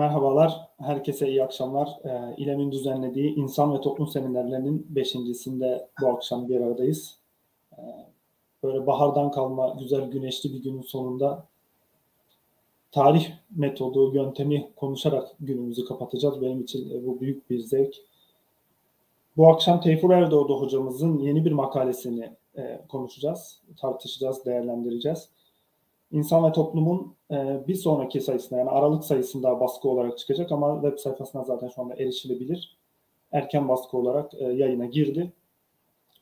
Merhabalar, herkese iyi akşamlar. Ee, İLEM'in düzenlediği İnsan ve Toplum Seminerlerinin beşincisinde bu akşam bir aradayız. Ee, böyle bahardan kalma güzel güneşli bir günün sonunda tarih metodu, yöntemi konuşarak günümüzü kapatacağız. Benim için e, bu büyük bir zevk. Bu akşam Teyfur Erdoğdu hocamızın yeni bir makalesini e, konuşacağız, tartışacağız, değerlendireceğiz. İnsan ve Toplum'un e, bir sonraki sayısında yani Aralık sayısında baskı olarak çıkacak ama web sayfasına zaten şu anda erişilebilir. Erken baskı olarak e, yayına girdi.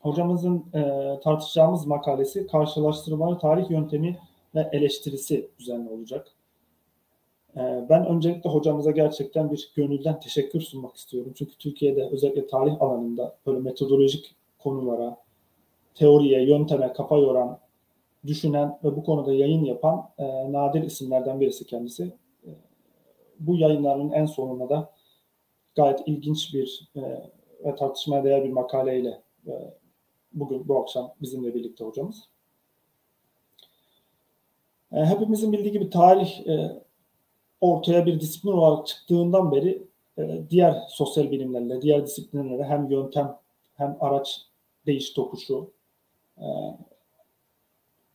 Hocamızın e, tartışacağımız makalesi karşılaştırmalı tarih yöntemi ve eleştirisi üzerine olacak. E, ben öncelikle hocamıza gerçekten bir gönülden teşekkür sunmak istiyorum. Çünkü Türkiye'de özellikle tarih alanında böyle metodolojik konulara, teoriye, yönteme kafa yoran düşünen ve bu konuda yayın yapan e, nadir isimlerden birisi kendisi. E, bu yayınların en sonunda da gayet ilginç bir e, ve tartışmaya değer bir makaleyle e, bugün bu akşam bizimle birlikte hocamız. E, hepimizin bildiği gibi tarih e, ortaya bir disiplin olarak çıktığından beri e, diğer sosyal bilimlerle, diğer disiplinlerle hem yöntem hem araç değiş tokuşu, e,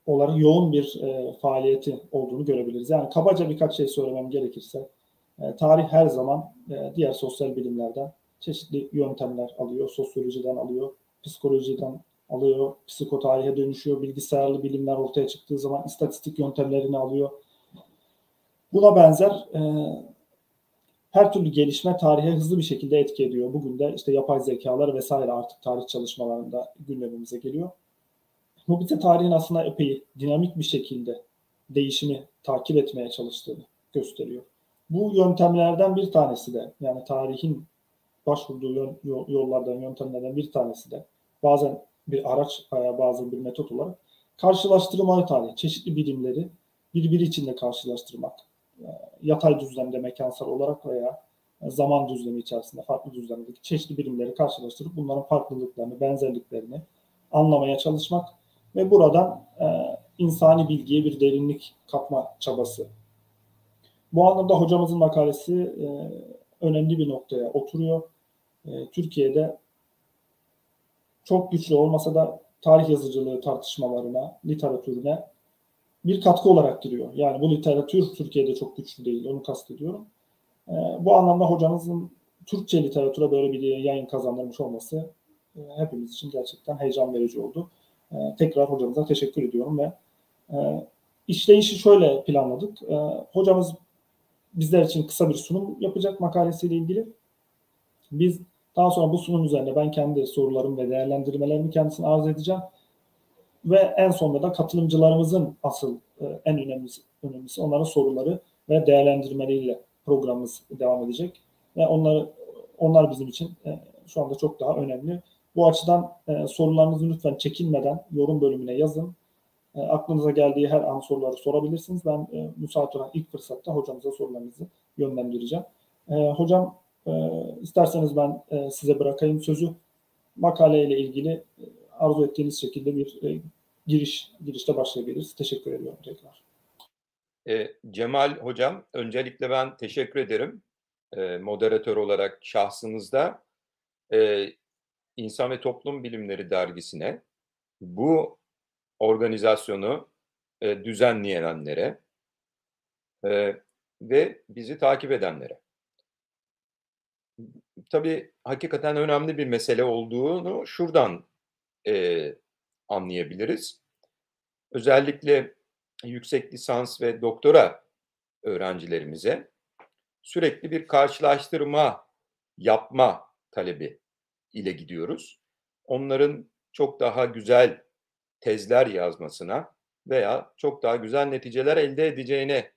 olarak yoğun bir e, faaliyeti olduğunu görebiliriz. Yani kabaca birkaç şey söylemem gerekirse e, tarih her zaman e, diğer sosyal bilimlerden çeşitli yöntemler alıyor. Sosyolojiden alıyor, psikolojiden alıyor, psikotarihe dönüşüyor. Bilgisayarlı bilimler ortaya çıktığı zaman istatistik yöntemlerini alıyor. Buna benzer e, her türlü gelişme tarihe hızlı bir şekilde etki ediyor. Bugün de işte yapay zekalar vesaire artık tarih çalışmalarında gündemimize geliyor. Bize tarihin aslında epey dinamik bir şekilde değişimi takip etmeye çalıştığını gösteriyor. Bu yöntemlerden bir tanesi de yani tarihin başvurduğu yollardan, yöntemlerden bir tanesi de bazen bir araç veya bazen bir metot olarak karşılaştırmalı tarih, çeşitli bilimleri birbiri içinde karşılaştırmak. E, yatay düzlemde mekansal olarak veya zaman düzlemi içerisinde farklı düzlemdeki çeşitli bilimleri karşılaştırıp bunların farklılıklarını, benzerliklerini anlamaya çalışmak ve buradan e, insani bilgiye bir derinlik katma çabası. Bu anlamda hocamızın makalesi e, önemli bir noktaya oturuyor. E, Türkiye'de çok güçlü olmasa da tarih yazıcılığı tartışmalarına, literatürüne bir katkı olarak giriyor. Yani bu literatür Türkiye'de çok güçlü değil, onu kastediyorum. E, bu anlamda hocamızın Türkçe literatüre böyle bir yayın kazandırmış olması e, hepimiz için gerçekten heyecan verici oldu. E, tekrar hocamıza teşekkür ediyorum ve e, işleyişi şöyle planladık. E, hocamız bizler için kısa bir sunum yapacak makalesiyle ilgili. Biz daha sonra bu sunum üzerine ben kendi sorularım ve değerlendirmelerimi kendisine arz edeceğim. Ve en sonunda da katılımcılarımızın asıl e, en önemlisi, önemlisi onların soruları ve değerlendirmeleriyle programımız devam edecek. Ve onları onlar bizim için e, şu anda çok daha önemli. Bu açıdan e, sorularınızı lütfen çekinmeden yorum bölümüne yazın. E, aklınıza geldiği her an soruları sorabilirsiniz. Ben e, müsait olan ilk fırsatta hocamıza sorularınızı yönlendireceğim. E, hocam e, isterseniz ben e, size bırakayım sözü. Makaleyle ilgili e, arzu ettiğiniz şekilde bir e, giriş girişte başlayabiliriz. Teşekkür ediyorum tekrar. E, Cemal Hocam, öncelikle ben teşekkür ederim. E, moderatör olarak şahsınızda. E, İnsan ve Toplum Bilimleri dergisine bu organizasyonu e, düzenleyenlere e, ve bizi takip edenlere. Tabii hakikaten önemli bir mesele olduğunu şuradan e, anlayabiliriz. Özellikle yüksek lisans ve doktora öğrencilerimize sürekli bir karşılaştırma yapma talebi ile gidiyoruz. Onların çok daha güzel tezler yazmasına veya çok daha güzel neticeler elde edeceğine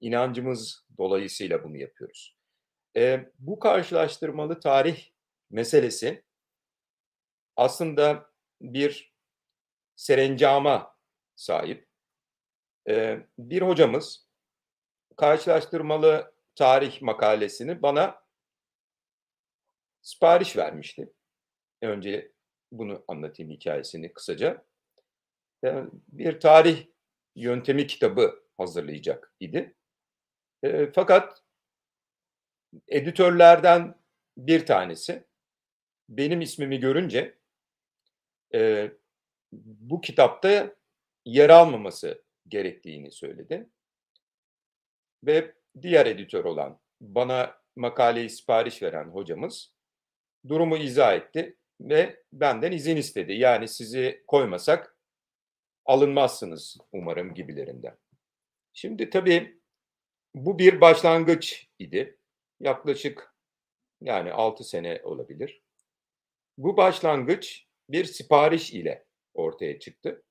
inancımız dolayısıyla bunu yapıyoruz. E, bu karşılaştırmalı tarih meselesi aslında bir serencama sahip. E, bir hocamız karşılaştırmalı tarih makalesini bana sipariş vermişti. Önce bunu anlatayım hikayesini kısaca. Bir tarih yöntemi kitabı hazırlayacak idi. E, fakat editörlerden bir tanesi benim ismimi görünce e, bu kitapta yer almaması gerektiğini söyledi. Ve diğer editör olan bana makaleyi sipariş veren hocamız durumu izah etti ve benden izin istedi. Yani sizi koymasak alınmazsınız umarım gibilerinden. Şimdi tabii bu bir başlangıç idi. Yaklaşık yani 6 sene olabilir. Bu başlangıç bir sipariş ile ortaya çıktı.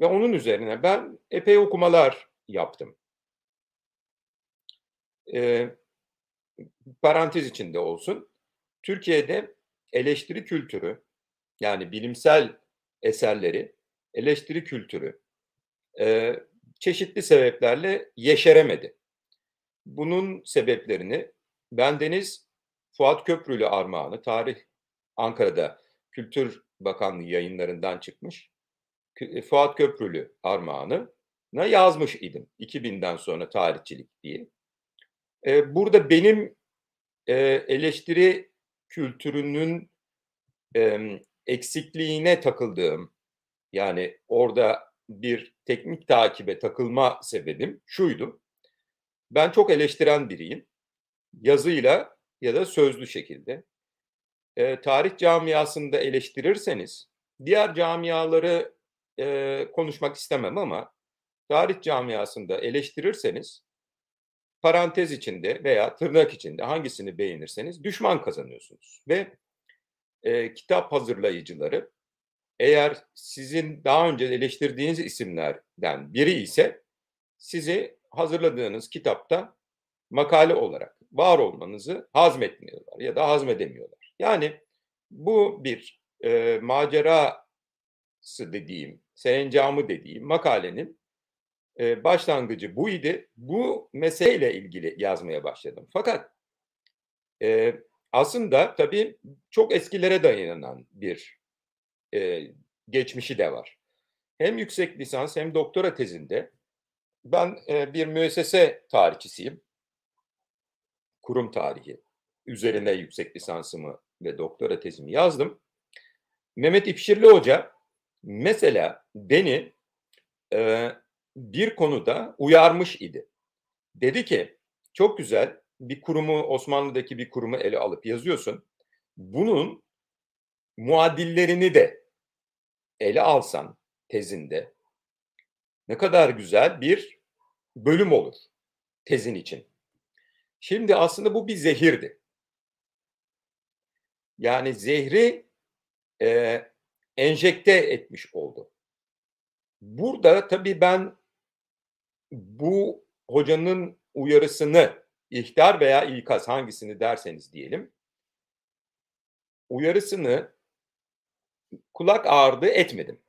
Ve onun üzerine ben epey okumalar yaptım. Ee, parantez içinde olsun. Türkiye'de eleştiri kültürü yani bilimsel eserleri, eleştiri kültürü e, çeşitli sebeplerle yeşeremedi. Bunun sebeplerini bendeniz Fuat Köprülü armağanı tarih Ankara'da Kültür Bakanlığı yayınlarından çıkmış. Fuat Köprülü armağanı yazmış idim 2000'den sonra tarihçilik diye. Burada benim eleştiri kültürünün eksikliğine takıldığım yani orada bir teknik takibe takılma sebebim şuydu. Ben çok eleştiren biriyim. Yazıyla ya da sözlü şekilde e, tarih camiasında eleştirirseniz, diğer camiaları e, konuşmak istemem ama tarih camiasında eleştirirseniz, parantez içinde veya tırnak içinde hangisini beğenirseniz düşman kazanıyorsunuz. Ve e, kitap hazırlayıcıları eğer sizin daha önce eleştirdiğiniz isimlerden biri ise sizi hazırladığınız kitapta makale olarak var olmanızı hazmetmiyorlar ya da hazmedemiyorlar. Yani bu bir e, macerası dediğim, serencamı dediğim makalenin e, başlangıcı bu idi. Bu meseleyle ilgili yazmaya başladım. Fakat e, aslında tabii çok eskilere dayanan bir e, geçmişi de var. Hem yüksek lisans hem doktora tezinde ben e, bir müessese tarihçisiyim. Kurum tarihi üzerine yüksek lisansımı ve doktora tezimi yazdım. Mehmet İpşirli Hoca mesela beni e, bir konuda uyarmış idi. Dedi ki çok güzel bir kurumu Osmanlı'daki bir kurumu ele alıp yazıyorsun. Bunun muadillerini de ele alsan tezinde ne kadar güzel bir bölüm olur tezin için. Şimdi aslında bu bir zehirdi. Yani zehri e, enjekte etmiş oldu. Burada tabii ben bu hocanın uyarısını ihtar veya ikaz hangisini derseniz diyelim uyarısını kulak ağrıdı etmedim.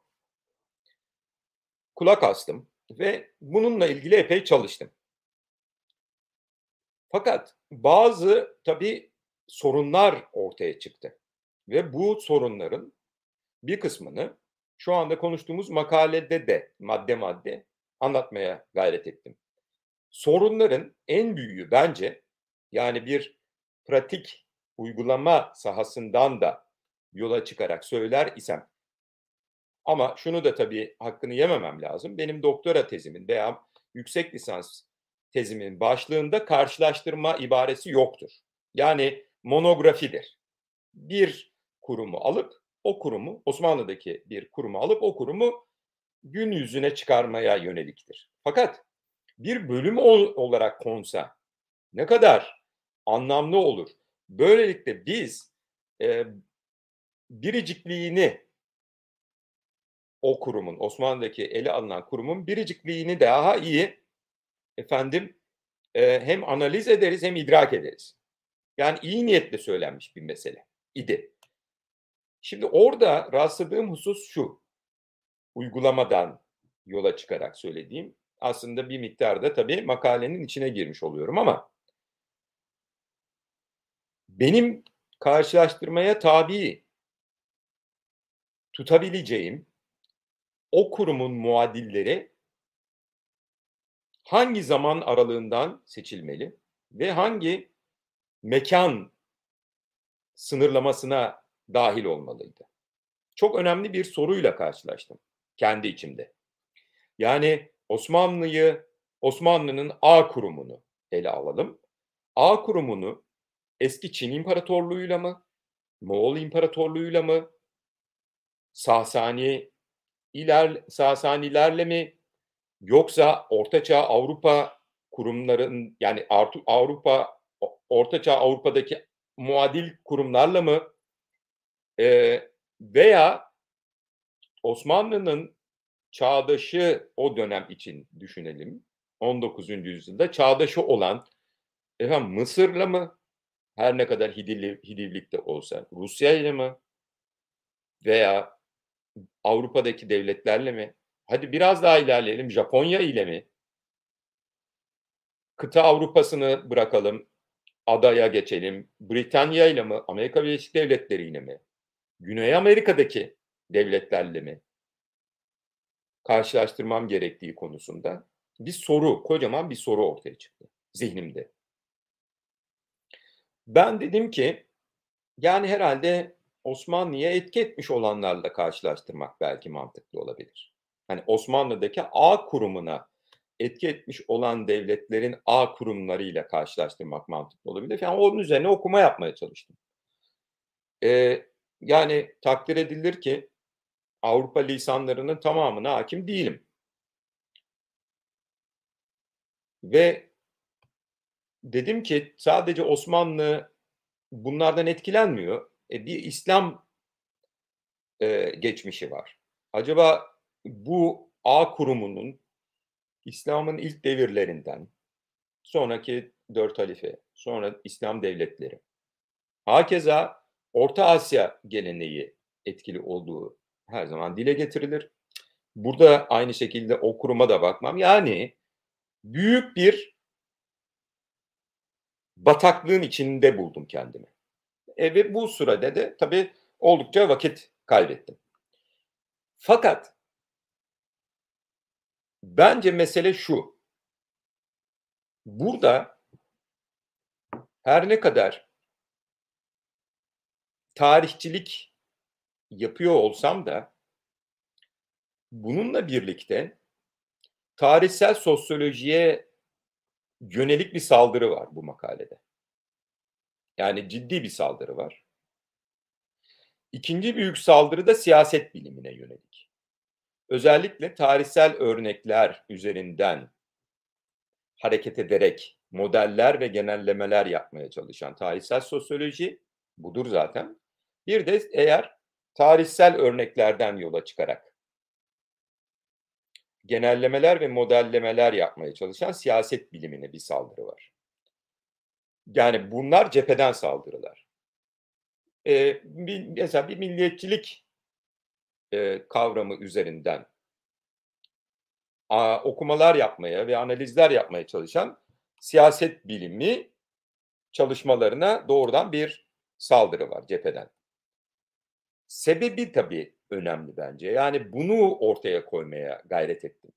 Kulak astım ve bununla ilgili epey çalıştım. Fakat bazı tabii sorunlar ortaya çıktı. Ve bu sorunların bir kısmını şu anda konuştuğumuz makalede de madde madde anlatmaya gayret ettim. Sorunların en büyüğü bence yani bir pratik uygulama sahasından da yola çıkarak söyler isem ama şunu da tabii hakkını yememem lazım. Benim doktora tezimin veya yüksek lisans tezimin başlığında karşılaştırma ibaresi yoktur. Yani monografidir. Bir kurumu alıp o kurumu Osmanlı'daki bir kurumu alıp o kurumu gün yüzüne çıkarmaya yöneliktir. Fakat bir bölüm olarak konsa ne kadar anlamlı olur. Böylelikle biz e, biricikliğini o kurumun, Osmanlı'daki ele alınan kurumun biricikliğini daha iyi efendim e, hem analiz ederiz hem idrak ederiz. Yani iyi niyetle söylenmiş bir mesele idi. Şimdi orada rastladığım husus şu. Uygulamadan yola çıkarak söylediğim aslında bir miktarda tabii makalenin içine girmiş oluyorum ama benim karşılaştırmaya tabi tutabileceğim o kurumun muadilleri hangi zaman aralığından seçilmeli ve hangi mekan sınırlamasına dahil olmalıydı? Çok önemli bir soruyla karşılaştım kendi içimde. Yani Osmanlı'yı, Osmanlı'nın A kurumunu ele alalım. A kurumunu eski Çin İmparatorluğu'yla mı, Moğol İmparatorluğu'yla mı, Sasani iler, Sasanilerle mi, yoksa Ortaçağ Avrupa kurumların yani Avrupa Ortaçağ Avrupa'daki muadil kurumlarla mı e, veya Osmanlı'nın çağdaşı o dönem için düşünelim 19. yüzyılda çağdaşı olan efendim Mısır'la mı her ne kadar Hidivli, Hidivlik'te olsa Rusya ile mi veya Avrupa'daki devletlerle mi? Hadi biraz daha ilerleyelim. Japonya ile mi? Kıta Avrupa'sını bırakalım. Adaya geçelim. Britanya ile mi? Amerika Birleşik Devletleri ile mi? Güney Amerika'daki devletlerle mi? Karşılaştırmam gerektiği konusunda bir soru, kocaman bir soru ortaya çıktı zihnimde. Ben dedim ki yani herhalde Osmanlı'ya etki etmiş olanlarla karşılaştırmak belki mantıklı olabilir. Hani Osmanlı'daki A kurumuna etki etmiş olan devletlerin A kurumlarıyla karşılaştırmak mantıklı olabilir. Yani onun üzerine okuma yapmaya çalıştım. Ee, yani takdir edilir ki Avrupa lisanlarının tamamına hakim değilim. Ve dedim ki sadece Osmanlı bunlardan etkilenmiyor. E, bir İslam e, geçmişi var. Acaba bu A kurumunun İslam'ın ilk devirlerinden sonraki dört halife, sonra İslam devletleri, hakeza Orta Asya geleneği etkili olduğu her zaman dile getirilir. Burada aynı şekilde o kuruma da bakmam. Yani büyük bir bataklığın içinde buldum kendimi. E, ve bu sürede de tabii oldukça vakit kaybettim. Fakat bence mesele şu. Burada her ne kadar tarihçilik yapıyor olsam da bununla birlikte tarihsel sosyolojiye yönelik bir saldırı var bu makalede. Yani ciddi bir saldırı var. İkinci büyük saldırı da siyaset bilimine yönelik. Özellikle tarihsel örnekler üzerinden hareket ederek modeller ve genellemeler yapmaya çalışan tarihsel sosyoloji budur zaten. Bir de eğer tarihsel örneklerden yola çıkarak genellemeler ve modellemeler yapmaya çalışan siyaset bilimine bir saldırı var. Yani bunlar cepheden saldırılar. Ee, bir, mesela bir milliyetçilik e, kavramı üzerinden a, okumalar yapmaya ve analizler yapmaya çalışan siyaset bilimi çalışmalarına doğrudan bir saldırı var cepheden. Sebebi tabii önemli bence. Yani bunu ortaya koymaya gayret ettim.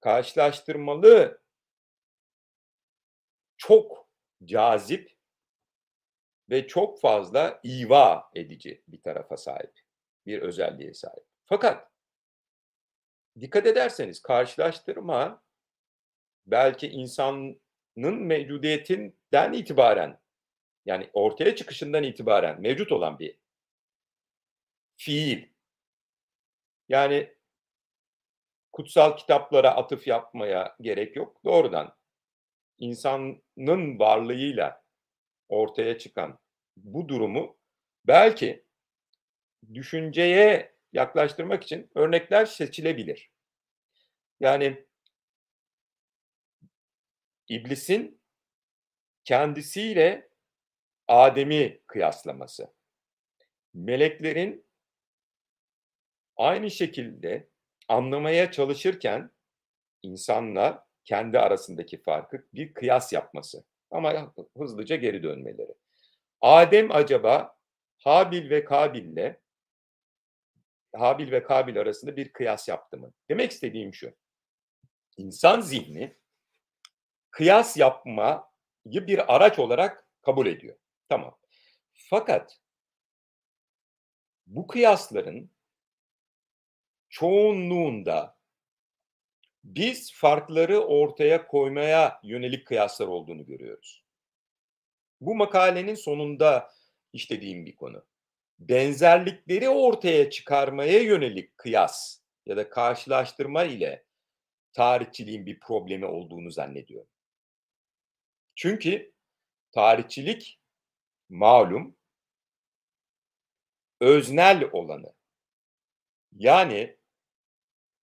Karşılaştırmalı çok cazip ve çok fazla iva edici bir tarafa sahip. Bir özelliğe sahip. Fakat dikkat ederseniz karşılaştırma belki insanın mevcudiyetinden itibaren yani ortaya çıkışından itibaren mevcut olan bir fiil. Yani kutsal kitaplara atıf yapmaya gerek yok. Doğrudan insanın varlığıyla ortaya çıkan bu durumu belki düşünceye yaklaştırmak için örnekler seçilebilir. Yani iblisin kendisiyle Adem'i kıyaslaması. Meleklerin aynı şekilde anlamaya çalışırken insanla kendi arasındaki farkı bir kıyas yapması. Ama hızlıca geri dönmeleri. Adem acaba Habil ve Kabil'le Habil ve Kabil arasında bir kıyas yaptı mı? Demek istediğim şu. İnsan zihni kıyas yapmayı bir araç olarak Kabul ediyor. Tamam. Fakat bu kıyasların çoğunluğunda biz farkları ortaya koymaya yönelik kıyaslar olduğunu görüyoruz. Bu makalenin sonunda işlediğim bir konu. Benzerlikleri ortaya çıkarmaya yönelik kıyas ya da karşılaştırma ile tarihçiliğin bir problemi olduğunu zannediyorum. Çünkü tarihçilik malum öznel olanı. Yani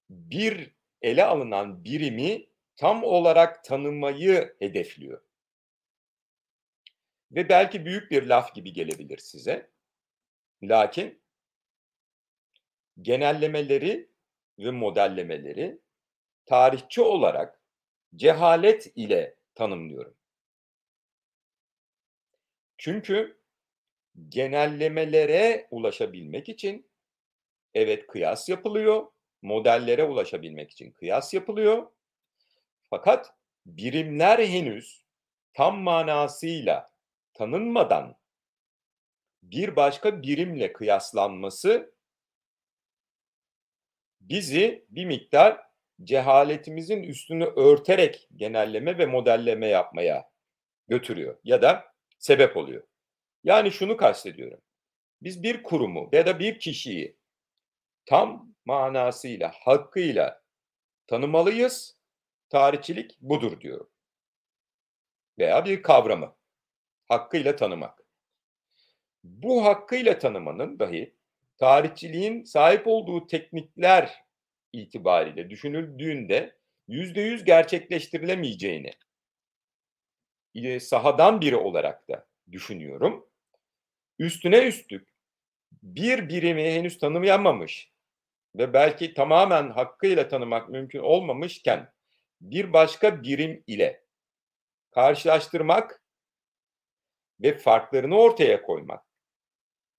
bir ele alınan birimi tam olarak tanımayı hedefliyor. Ve belki büyük bir laf gibi gelebilir size. Lakin genellemeleri ve modellemeleri tarihçi olarak cehalet ile tanımlıyorum. Çünkü genellemelere ulaşabilmek için evet kıyas yapılıyor, modellere ulaşabilmek için kıyas yapılıyor. Fakat birimler henüz tam manasıyla tanınmadan bir başka birimle kıyaslanması bizi bir miktar cehaletimizin üstünü örterek genelleme ve modelleme yapmaya götürüyor ya da sebep oluyor. Yani şunu kastediyorum. Biz bir kurumu ya da bir kişiyi tam manasıyla, hakkıyla tanımalıyız. Tarihçilik budur diyorum. Veya bir kavramı hakkıyla tanımak. Bu hakkıyla tanımanın dahi tarihçiliğin sahip olduğu teknikler itibariyle düşünüldüğünde yüzde yüz gerçekleştirilemeyeceğini sahadan biri olarak da düşünüyorum. Üstüne üstlük bir birimi henüz tanımlanmamış ve belki tamamen hakkıyla tanımak mümkün olmamışken bir başka birim ile karşılaştırmak ve farklarını ortaya koymak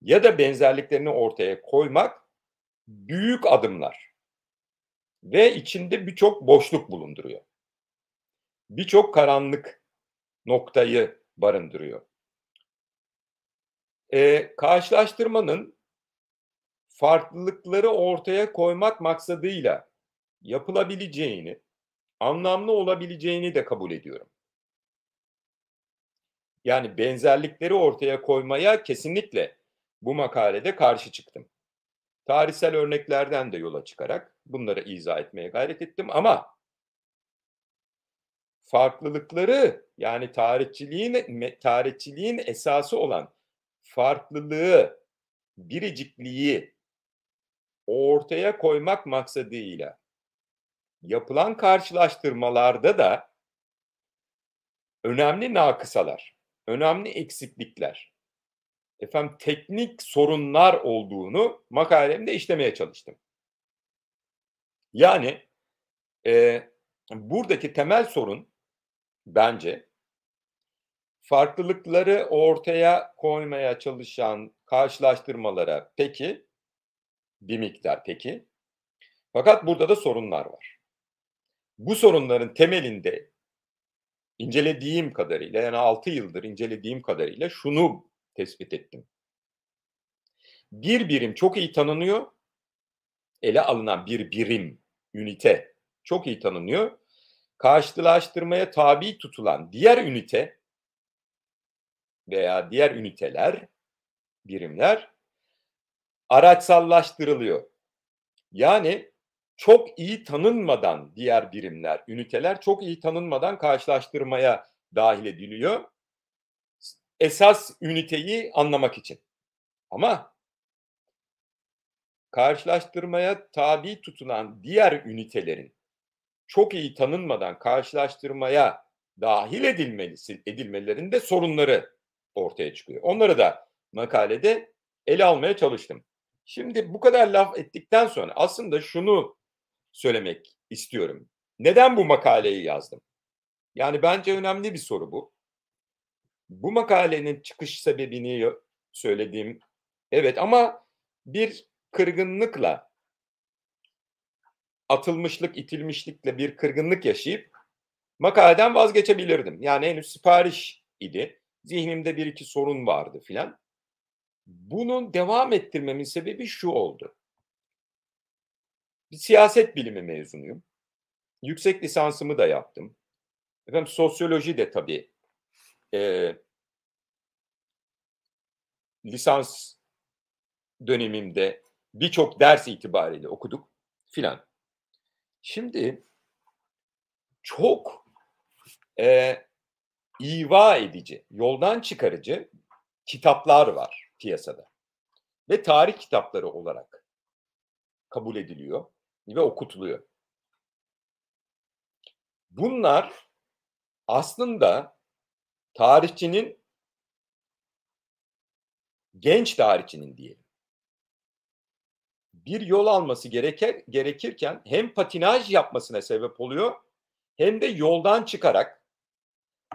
ya da benzerliklerini ortaya koymak büyük adımlar ve içinde birçok boşluk bulunduruyor. Birçok karanlık noktayı barındırıyor. Ee, karşılaştırmanın farklılıkları ortaya koymak maksadıyla yapılabileceğini, anlamlı olabileceğini de kabul ediyorum. Yani benzerlikleri ortaya koymaya kesinlikle bu makalede karşı çıktım. Tarihsel örneklerden de yola çıkarak bunları izah etmeye gayret ettim ama farklılıkları yani tarihçiliğin tarihçiliğin esası olan farklılığı, biricikliği ortaya koymak maksadıyla yapılan karşılaştırmalarda da önemli nakısalar, önemli eksiklikler, efendim teknik sorunlar olduğunu makalemde işlemeye çalıştım. Yani e, buradaki temel sorun bence farklılıkları ortaya koymaya çalışan karşılaştırmalara peki bir miktar peki. Fakat burada da sorunlar var. Bu sorunların temelinde incelediğim kadarıyla yani 6 yıldır incelediğim kadarıyla şunu tespit ettim. Bir birim çok iyi tanınıyor. Ele alınan bir birim, ünite çok iyi tanınıyor. Karşılaştırmaya tabi tutulan diğer ünite veya diğer üniteler, birimler araçsallaştırılıyor. Yani çok iyi tanınmadan diğer birimler, üniteler çok iyi tanınmadan karşılaştırmaya dahil ediliyor. Esas üniteyi anlamak için. Ama karşılaştırmaya tabi tutulan diğer ünitelerin çok iyi tanınmadan karşılaştırmaya dahil edilmelisi, edilmelerinde sorunları ortaya çıkıyor. Onları da makalede ele almaya çalıştım. Şimdi bu kadar laf ettikten sonra aslında şunu söylemek istiyorum. Neden bu makaleyi yazdım? Yani bence önemli bir soru bu. Bu makalenin çıkış sebebini söylediğim evet ama bir kırgınlıkla atılmışlık, itilmişlikle bir kırgınlık yaşayıp makaleden vazgeçebilirdim. Yani henüz sipariş idi zihnimde bir iki sorun vardı filan. Bunun devam ettirmemin sebebi şu oldu. Bir siyaset bilimi mezunuyum. Yüksek lisansımı da yaptım. Efendim sosyoloji de tabii e, lisans dönemimde birçok ders itibariyle okuduk filan. Şimdi çok e, iva edici, yoldan çıkarıcı kitaplar var piyasada. Ve tarih kitapları olarak kabul ediliyor ve okutuluyor. Bunlar aslında tarihçinin genç tarihçinin diyelim bir yol alması gerekir, gerekirken hem patinaj yapmasına sebep oluyor hem de yoldan çıkarak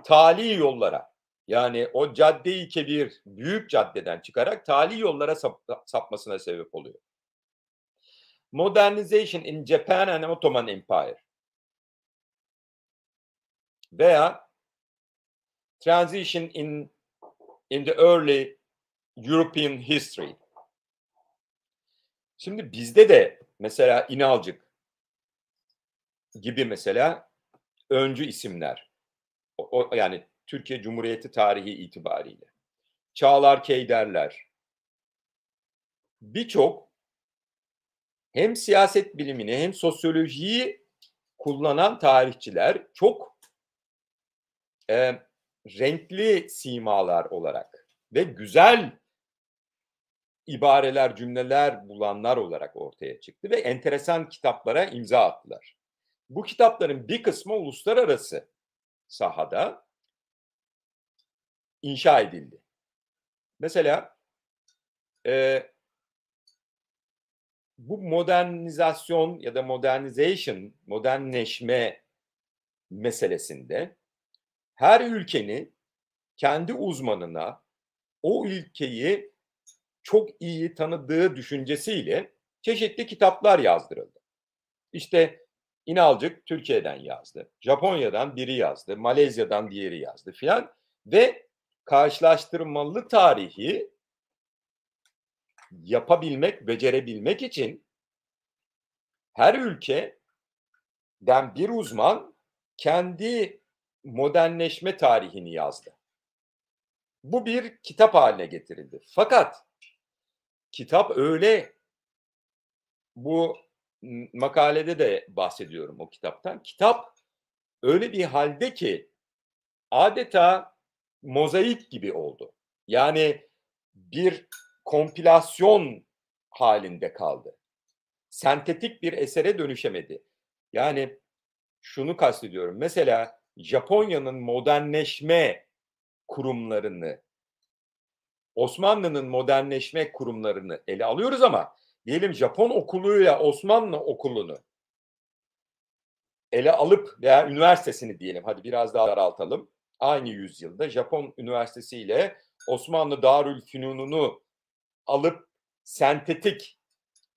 tali yollara yani o cadde-i kebir büyük caddeden çıkarak tali yollara sap, sapmasına sebep oluyor. Modernization in Japan and Ottoman Empire veya transition in in the early European history. Şimdi bizde de mesela İnalcık gibi mesela öncü isimler. O, o, yani Türkiye Cumhuriyeti tarihi itibariyle. Çağlar Keyderler. Birçok hem siyaset bilimini hem sosyolojiyi kullanan tarihçiler çok e, renkli simalar olarak ve güzel ibareler, cümleler bulanlar olarak ortaya çıktı ve enteresan kitaplara imza attılar. Bu kitapların bir kısmı uluslararası sahada inşa edildi. Mesela e, bu modernizasyon ya da modernization, modernleşme meselesinde her ülkenin kendi uzmanına o ülkeyi çok iyi tanıdığı düşüncesiyle çeşitli kitaplar yazdırıldı. İşte İnalcık Türkiye'den yazdı. Japonya'dan biri yazdı. Malezya'dan diğeri yazdı filan. Ve karşılaştırmalı tarihi yapabilmek, becerebilmek için her ülkeden bir uzman kendi modernleşme tarihini yazdı. Bu bir kitap haline getirildi. Fakat kitap öyle bu makalede de bahsediyorum o kitaptan. Kitap öyle bir halde ki adeta mozaik gibi oldu. Yani bir kompilasyon halinde kaldı. Sentetik bir esere dönüşemedi. Yani şunu kastediyorum. Mesela Japonya'nın modernleşme kurumlarını Osmanlı'nın modernleşme kurumlarını ele alıyoruz ama diyelim Japon okuluyla Osmanlı okulunu ele alıp veya üniversitesini diyelim hadi biraz daha daraltalım. Aynı yüzyılda Japon üniversitesi ile Osmanlı Darülfünun'unu alıp sentetik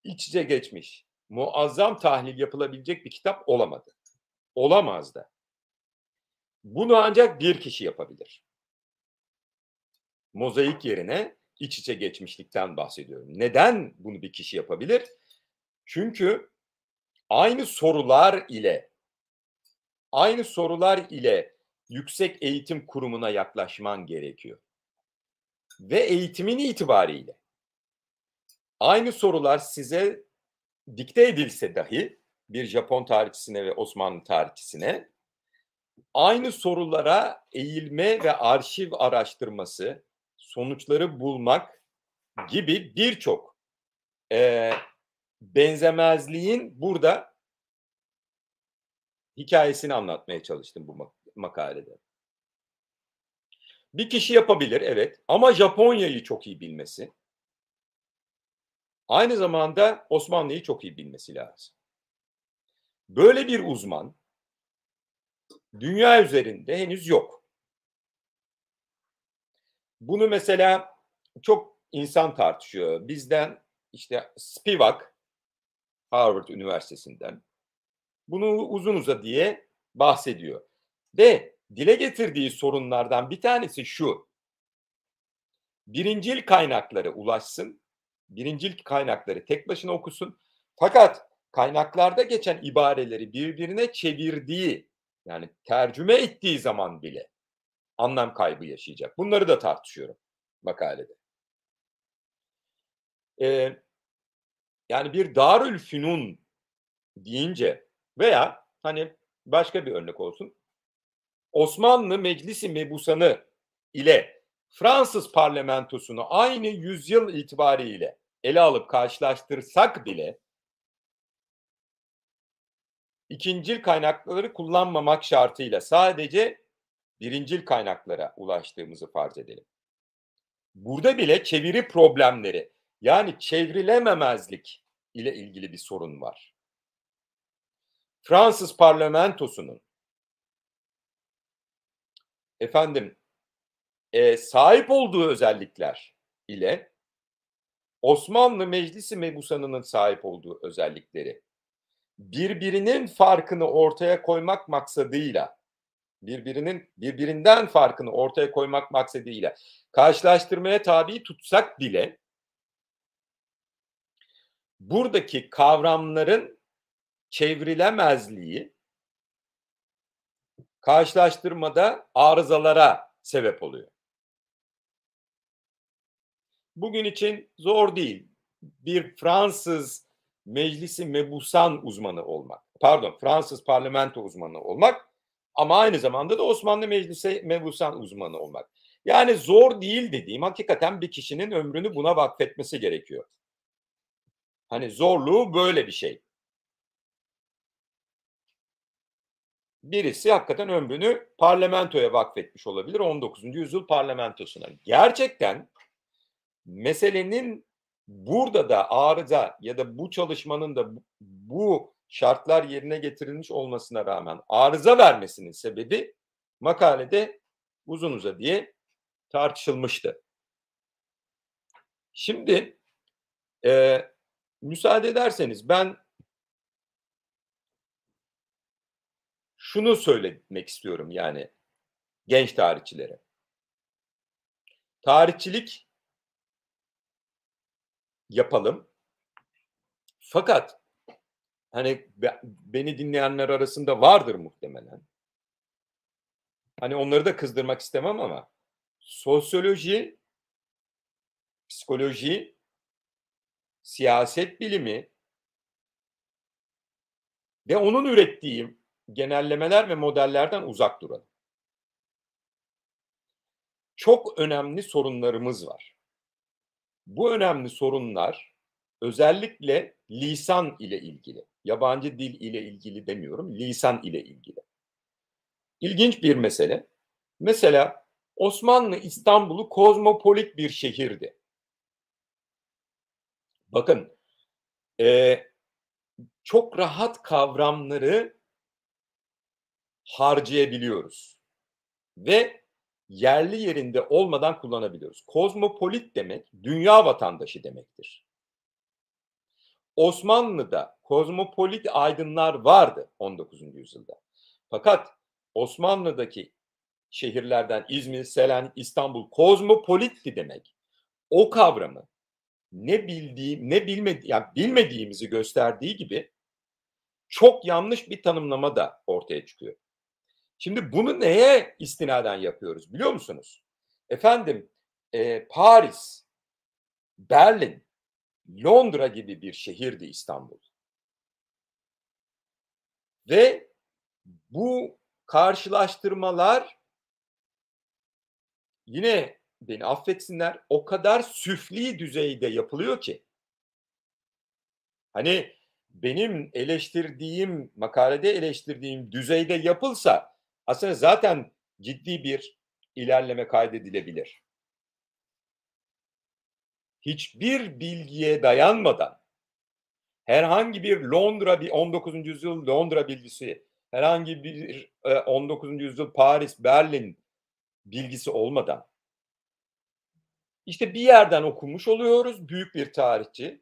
iç içe geçmiş muazzam tahlil yapılabilecek bir kitap olamadı. Olamaz da. Bunu ancak bir kişi yapabilir mozaik yerine iç içe geçmişlikten bahsediyorum. Neden bunu bir kişi yapabilir? Çünkü aynı sorular ile aynı sorular ile yüksek eğitim kurumuna yaklaşman gerekiyor. Ve eğitimin itibariyle aynı sorular size dikte edilse dahi bir Japon tarihçisine ve Osmanlı tarihçisine aynı sorulara eğilme ve arşiv araştırması sonuçları bulmak gibi birçok e, benzemezliğin burada hikayesini anlatmaya çalıştım bu makalede. Bir kişi yapabilir evet ama Japonya'yı çok iyi bilmesi. Aynı zamanda Osmanlı'yı çok iyi bilmesi lazım. Böyle bir uzman dünya üzerinde henüz yok. Bunu mesela çok insan tartışıyor. Bizden işte Spivak Harvard Üniversitesi'nden bunu uzun uza diye bahsediyor. Ve dile getirdiği sorunlardan bir tanesi şu. birincil kaynaklara ulaşsın, birincil kaynakları tek başına okusun. Fakat kaynaklarda geçen ibareleri birbirine çevirdiği yani tercüme ettiği zaman bile anlam kaybı yaşayacak. Bunları da tartışıyorum makalede. Ee, yani bir Darül Fünun deyince veya hani başka bir örnek olsun. Osmanlı Meclisi Mebusanı ile Fransız parlamentosunu aynı yüzyıl itibariyle ele alıp karşılaştırsak bile ikincil kaynakları kullanmamak şartıyla sadece birincil kaynaklara ulaştığımızı farz edelim. Burada bile çeviri problemleri yani çevrilememezlik ile ilgili bir sorun var. Fransız parlamentosunun efendim e, sahip olduğu özellikler ile Osmanlı Meclisi Mebusanı'nın sahip olduğu özellikleri birbirinin farkını ortaya koymak maksadıyla birbirinin birbirinden farkını ortaya koymak maksadıyla karşılaştırmaya tabi tutsak bile buradaki kavramların çevrilemezliği karşılaştırmada arızalara sebep oluyor. Bugün için zor değil. Bir Fransız meclisi mebusan uzmanı olmak. Pardon, Fransız parlamento uzmanı olmak ama aynı zamanda da Osmanlı Meclisi mebusan uzmanı olmak. Yani zor değil dediğim hakikaten bir kişinin ömrünü buna vakfetmesi gerekiyor. Hani zorluğu böyle bir şey. Birisi hakikaten ömrünü parlamentoya vakfetmiş olabilir 19. yüzyıl parlamentosuna. Gerçekten meselenin burada da arıza ya da bu çalışmanın da bu şartlar yerine getirilmiş olmasına rağmen arıza vermesinin sebebi makalede uzun uza diye tartışılmıştı. Şimdi e, müsaade ederseniz ben şunu söylemek istiyorum yani genç tarihçilere. Tarihçilik yapalım. Fakat hani beni dinleyenler arasında vardır muhtemelen. Hani onları da kızdırmak istemem ama sosyoloji, psikoloji, siyaset bilimi ve onun ürettiği genellemeler ve modellerden uzak duralım. Çok önemli sorunlarımız var. Bu önemli sorunlar özellikle lisan ile ilgili. Yabancı dil ile ilgili demiyorum, lisan ile ilgili. İlginç bir mesele. Mesela Osmanlı İstanbul'u kozmopolit bir şehirdi. Bakın, e, çok rahat kavramları harcayabiliyoruz. Ve yerli yerinde olmadan kullanabiliyoruz. Kozmopolit demek dünya vatandaşı demektir. Osmanlı'da kozmopolit aydınlar vardı 19. yüzyılda. Fakat Osmanlı'daki şehirlerden İzmir, Selanik, İstanbul kozmopolitti demek. O kavramı ne bildiğim ne bilmedi yani bilmediğimizi gösterdiği gibi çok yanlış bir tanımlama da ortaya çıkıyor. Şimdi bunu neye istinaden yapıyoruz biliyor musunuz? Efendim e, Paris, Berlin, Londra gibi bir şehirdi İstanbul. Ve bu karşılaştırmalar yine beni affetsinler o kadar süfli düzeyde yapılıyor ki. Hani benim eleştirdiğim, makalede eleştirdiğim düzeyde yapılsa aslında zaten ciddi bir ilerleme kaydedilebilir. Hiçbir bilgiye dayanmadan herhangi bir Londra bir 19. yüzyıl Londra bilgisi, herhangi bir 19. E, yüzyıl Paris, Berlin bilgisi olmadan işte bir yerden okumuş oluyoruz büyük bir tarihçi.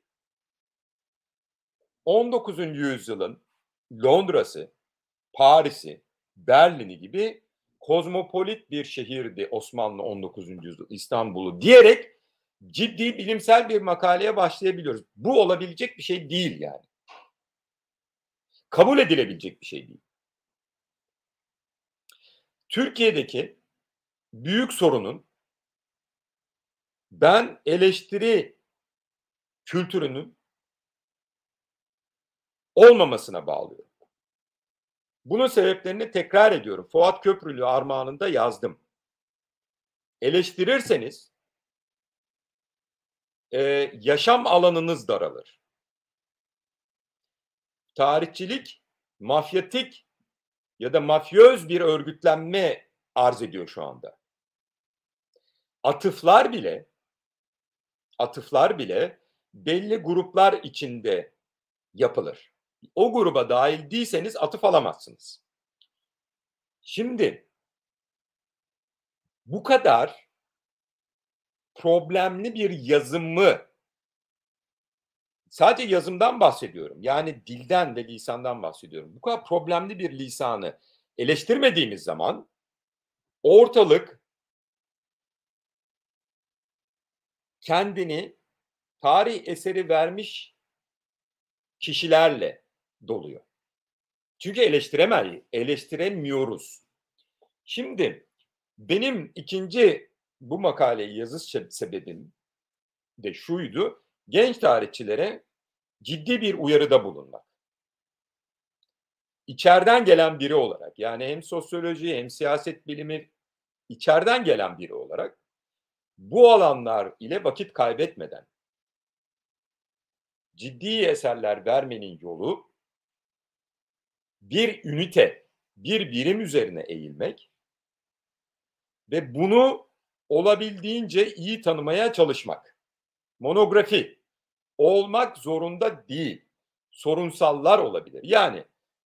19. yüzyılın Londra'sı, Paris'i, Berlin'i gibi kozmopolit bir şehirdi Osmanlı 19. yüzyıl İstanbul'u diyerek ciddi bilimsel bir makaleye başlayabiliyoruz. Bu olabilecek bir şey değil yani. Kabul edilebilecek bir şey değil. Türkiye'deki büyük sorunun ben eleştiri kültürünün olmamasına bağlıyorum. Bunun sebeplerini tekrar ediyorum. Fuat Köprülü armağanında yazdım. Eleştirirseniz e, yaşam alanınız daralır. Tarihçilik, mafyatik ya da mafyöz bir örgütlenme arz ediyor şu anda. Atıflar bile atıflar bile belli gruplar içinde yapılır. O gruba dahil değilseniz atıf alamazsınız. Şimdi bu kadar problemli bir yazımı sadece yazımdan bahsediyorum. Yani dilden ve lisandan bahsediyorum. Bu kadar problemli bir lisanı eleştirmediğimiz zaman ortalık kendini tarih eseri vermiş kişilerle doluyor. Çünkü eleştiremez, eleştiremiyoruz. Şimdi benim ikinci bu makaleyi yazış sebebim de şuydu. Genç tarihçilere ciddi bir uyarıda bulunmak. İçeriden gelen biri olarak yani hem sosyoloji hem siyaset bilimi içeriden gelen biri olarak bu alanlar ile vakit kaybetmeden ciddi eserler vermenin yolu bir ünite, bir birim üzerine eğilmek ve bunu olabildiğince iyi tanımaya çalışmak. Monografi olmak zorunda değil. Sorunsallar olabilir. Yani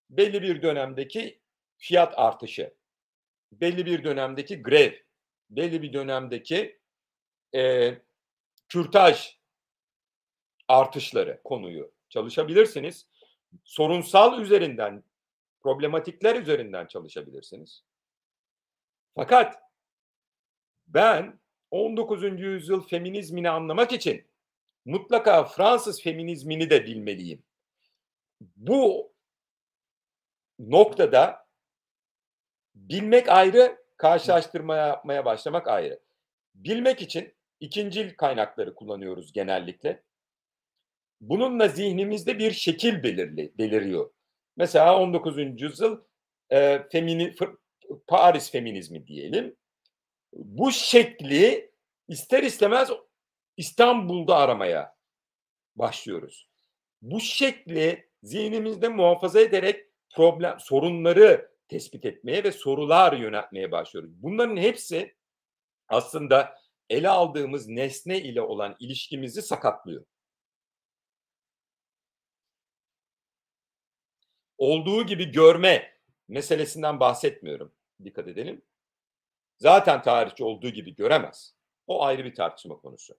belli bir dönemdeki fiyat artışı, belli bir dönemdeki grev, belli bir dönemdeki e, kürtaj artışları konuyu çalışabilirsiniz. Sorunsal üzerinden, problematikler üzerinden çalışabilirsiniz. Fakat ben 19. yüzyıl feminizmini anlamak için mutlaka Fransız feminizmini de bilmeliyim. Bu noktada bilmek ayrı, karşılaştırma yapmaya başlamak ayrı. Bilmek için ikincil kaynakları kullanıyoruz genellikle. Bununla zihnimizde bir şekil belirli, beliriyor. Mesela 19. yüzyıl e, femini, Paris feminizmi diyelim. Bu şekli ister istemez İstanbul'da aramaya başlıyoruz. Bu şekli zihnimizde muhafaza ederek problem sorunları tespit etmeye ve sorular yöneltmeye başlıyoruz. Bunların hepsi aslında ele aldığımız nesne ile olan ilişkimizi sakatlıyor. Olduğu gibi görme meselesinden bahsetmiyorum. Dikkat edelim. Zaten tarihçi olduğu gibi göremez. O ayrı bir tartışma konusu.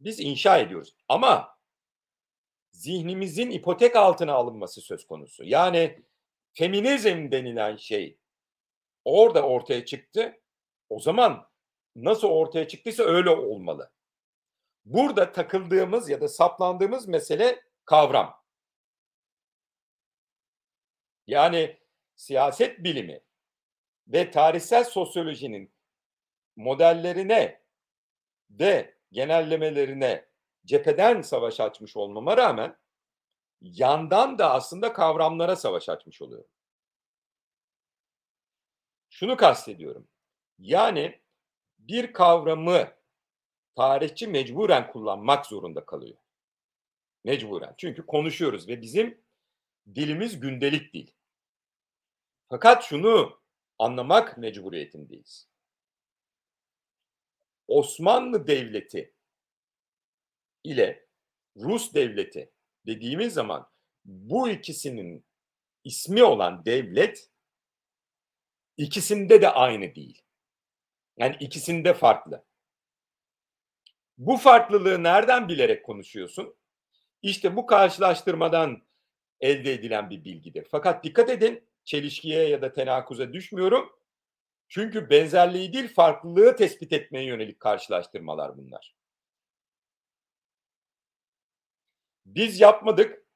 Biz inşa ediyoruz ama zihnimizin ipotek altına alınması söz konusu. Yani feminizm denilen şey orada ortaya çıktı. O zaman nasıl ortaya çıktıysa öyle olmalı. Burada takıldığımız ya da saplandığımız mesele kavram. Yani siyaset bilimi ve tarihsel sosyolojinin modellerine ve genellemelerine cepheden savaş açmış olmama rağmen yandan da aslında kavramlara savaş açmış oluyor. Şunu kastediyorum. Yani bir kavramı tarihçi mecburen kullanmak zorunda kalıyor. Mecburen. Çünkü konuşuyoruz ve bizim dilimiz gündelik dil. Fakat şunu anlamak mecburiyetindeyiz. Osmanlı Devleti ile Rus Devleti dediğimiz zaman bu ikisinin ismi olan devlet ikisinde de aynı değil. Yani ikisinde farklı. Bu farklılığı nereden bilerek konuşuyorsun? İşte bu karşılaştırmadan elde edilen bir bilgidir. Fakat dikkat edin çelişkiye ya da tenakuza düşmüyorum. Çünkü benzerliği değil farklılığı tespit etmeye yönelik karşılaştırmalar bunlar. Biz yapmadık.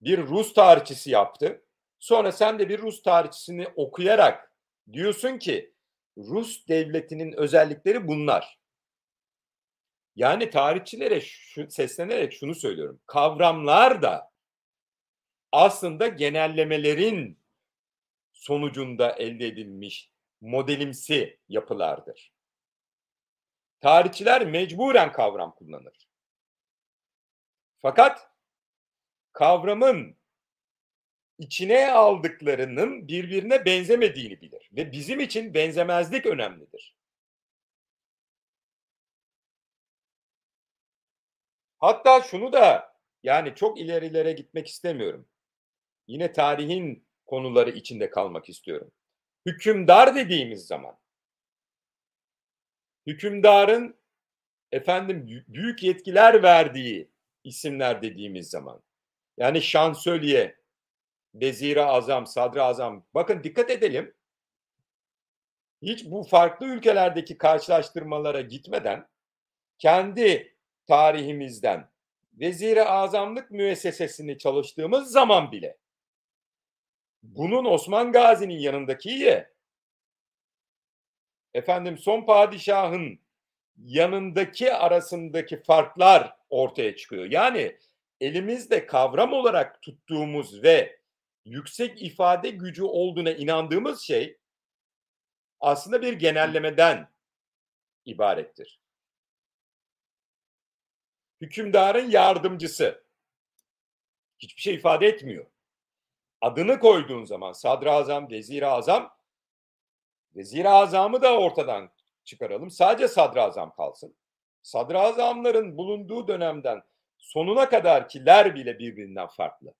Bir Rus tarihçisi yaptı. Sonra sen de bir Rus tarihçisini okuyarak diyorsun ki Rus devletinin özellikleri bunlar. Yani tarihçilere şu, seslenerek şunu söylüyorum. Kavramlar da aslında genellemelerin sonucunda elde edilmiş modelimsi yapılardır. Tarihçiler mecburen kavram kullanır. Fakat kavramın içine aldıklarının birbirine benzemediğini bilir ve bizim için benzemezlik önemlidir. Hatta şunu da yani çok ilerilere gitmek istemiyorum. Yine tarihin konuları içinde kalmak istiyorum. Hükümdar dediğimiz zaman hükümdarın efendim büyük yetkiler verdiği isimler dediğimiz zaman yani şansölye, vezir azam, sadr azam bakın dikkat edelim. Hiç bu farklı ülkelerdeki karşılaştırmalara gitmeden kendi tarihimizden vezir azamlık müessesesini çalıştığımız zaman bile bunun Osman Gazi'nin yanındaki ye efendim son padişahın yanındaki arasındaki farklar ortaya çıkıyor. Yani elimizde kavram olarak tuttuğumuz ve yüksek ifade gücü olduğuna inandığımız şey aslında bir genellemeden ibarettir. Hükümdarın yardımcısı hiçbir şey ifade etmiyor. Adını koyduğun zaman sadrazam, vezir azam, vezir azamı da ortadan çıkaralım. Sadece sadrazam kalsın. Sadrazamların bulunduğu dönemden sonuna kadar kiler bile birbirinden farklı.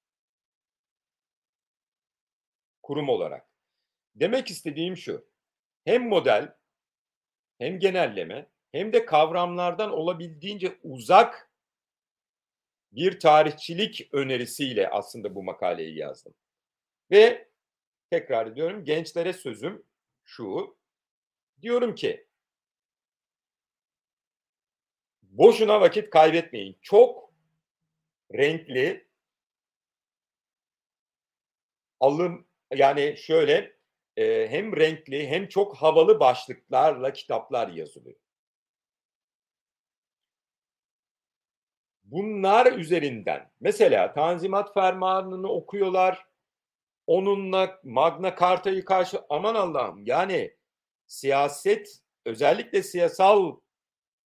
Kurum olarak. Demek istediğim şu. Hem model hem genelleme hem de kavramlardan olabildiğince uzak bir tarihçilik önerisiyle aslında bu makaleyi yazdım. Ve tekrar ediyorum gençlere sözüm şu. Diyorum ki boşuna vakit kaybetmeyin. Çok renkli alım yani şöyle e, hem renkli hem çok havalı başlıklarla kitaplar yazılıyor. Bunlar üzerinden mesela Tanzimat Fermanı'nı okuyorlar. Onunla Magna Carta'yı karşı aman Allah'ım yani siyaset özellikle siyasal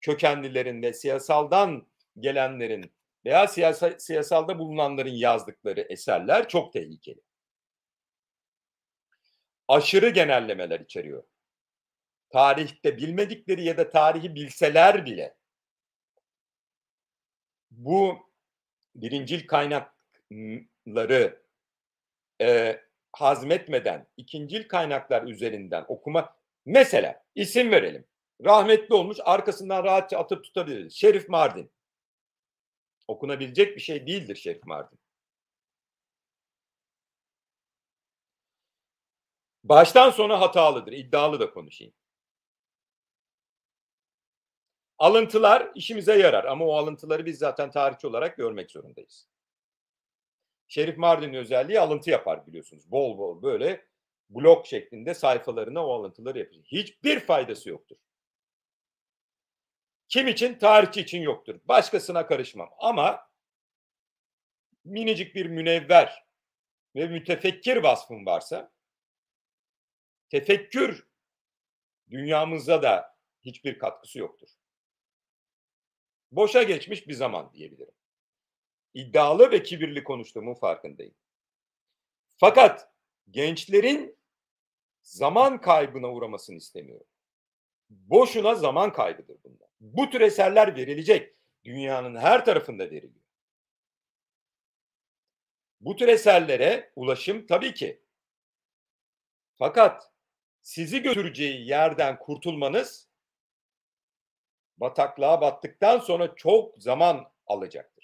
kökenlilerin ve siyasaldan gelenlerin veya siyasa, siyasalda bulunanların yazdıkları eserler çok tehlikeli. Aşırı genellemeler içeriyor. Tarihte bilmedikleri ya da tarihi bilseler bile bu birincil kaynakları e, hazmetmeden ikincil kaynaklar üzerinden okuma mesela isim verelim rahmetli olmuş arkasından rahatça atıp tutabiliriz. Şerif Mardin. Okunabilecek bir şey değildir Şerif Mardin. Baştan sona hatalıdır. İddialı da konuşayım. Alıntılar işimize yarar ama o alıntıları biz zaten tarihçi olarak görmek zorundayız. Şerif Mardin'in özelliği alıntı yapar biliyorsunuz. Bol bol böyle blok şeklinde sayfalarına o alıntıları yapıyor. Hiçbir faydası yoktur. Kim için? Tarihçi için yoktur. Başkasına karışmam. Ama minicik bir münevver ve mütefekkir vasfın varsa tefekkür dünyamıza da hiçbir katkısı yoktur. Boşa geçmiş bir zaman diyebilirim. İddialı ve kibirli konuştuğumun farkındayım. Fakat gençlerin zaman kaybına uğramasını istemiyorum. Boşuna zaman kaybıdır bunlar. Bu tür eserler verilecek. Dünyanın her tarafında veriliyor. Bu tür eserlere ulaşım tabii ki. Fakat sizi götüreceği yerden kurtulmanız bataklığa battıktan sonra çok zaman alacaktır.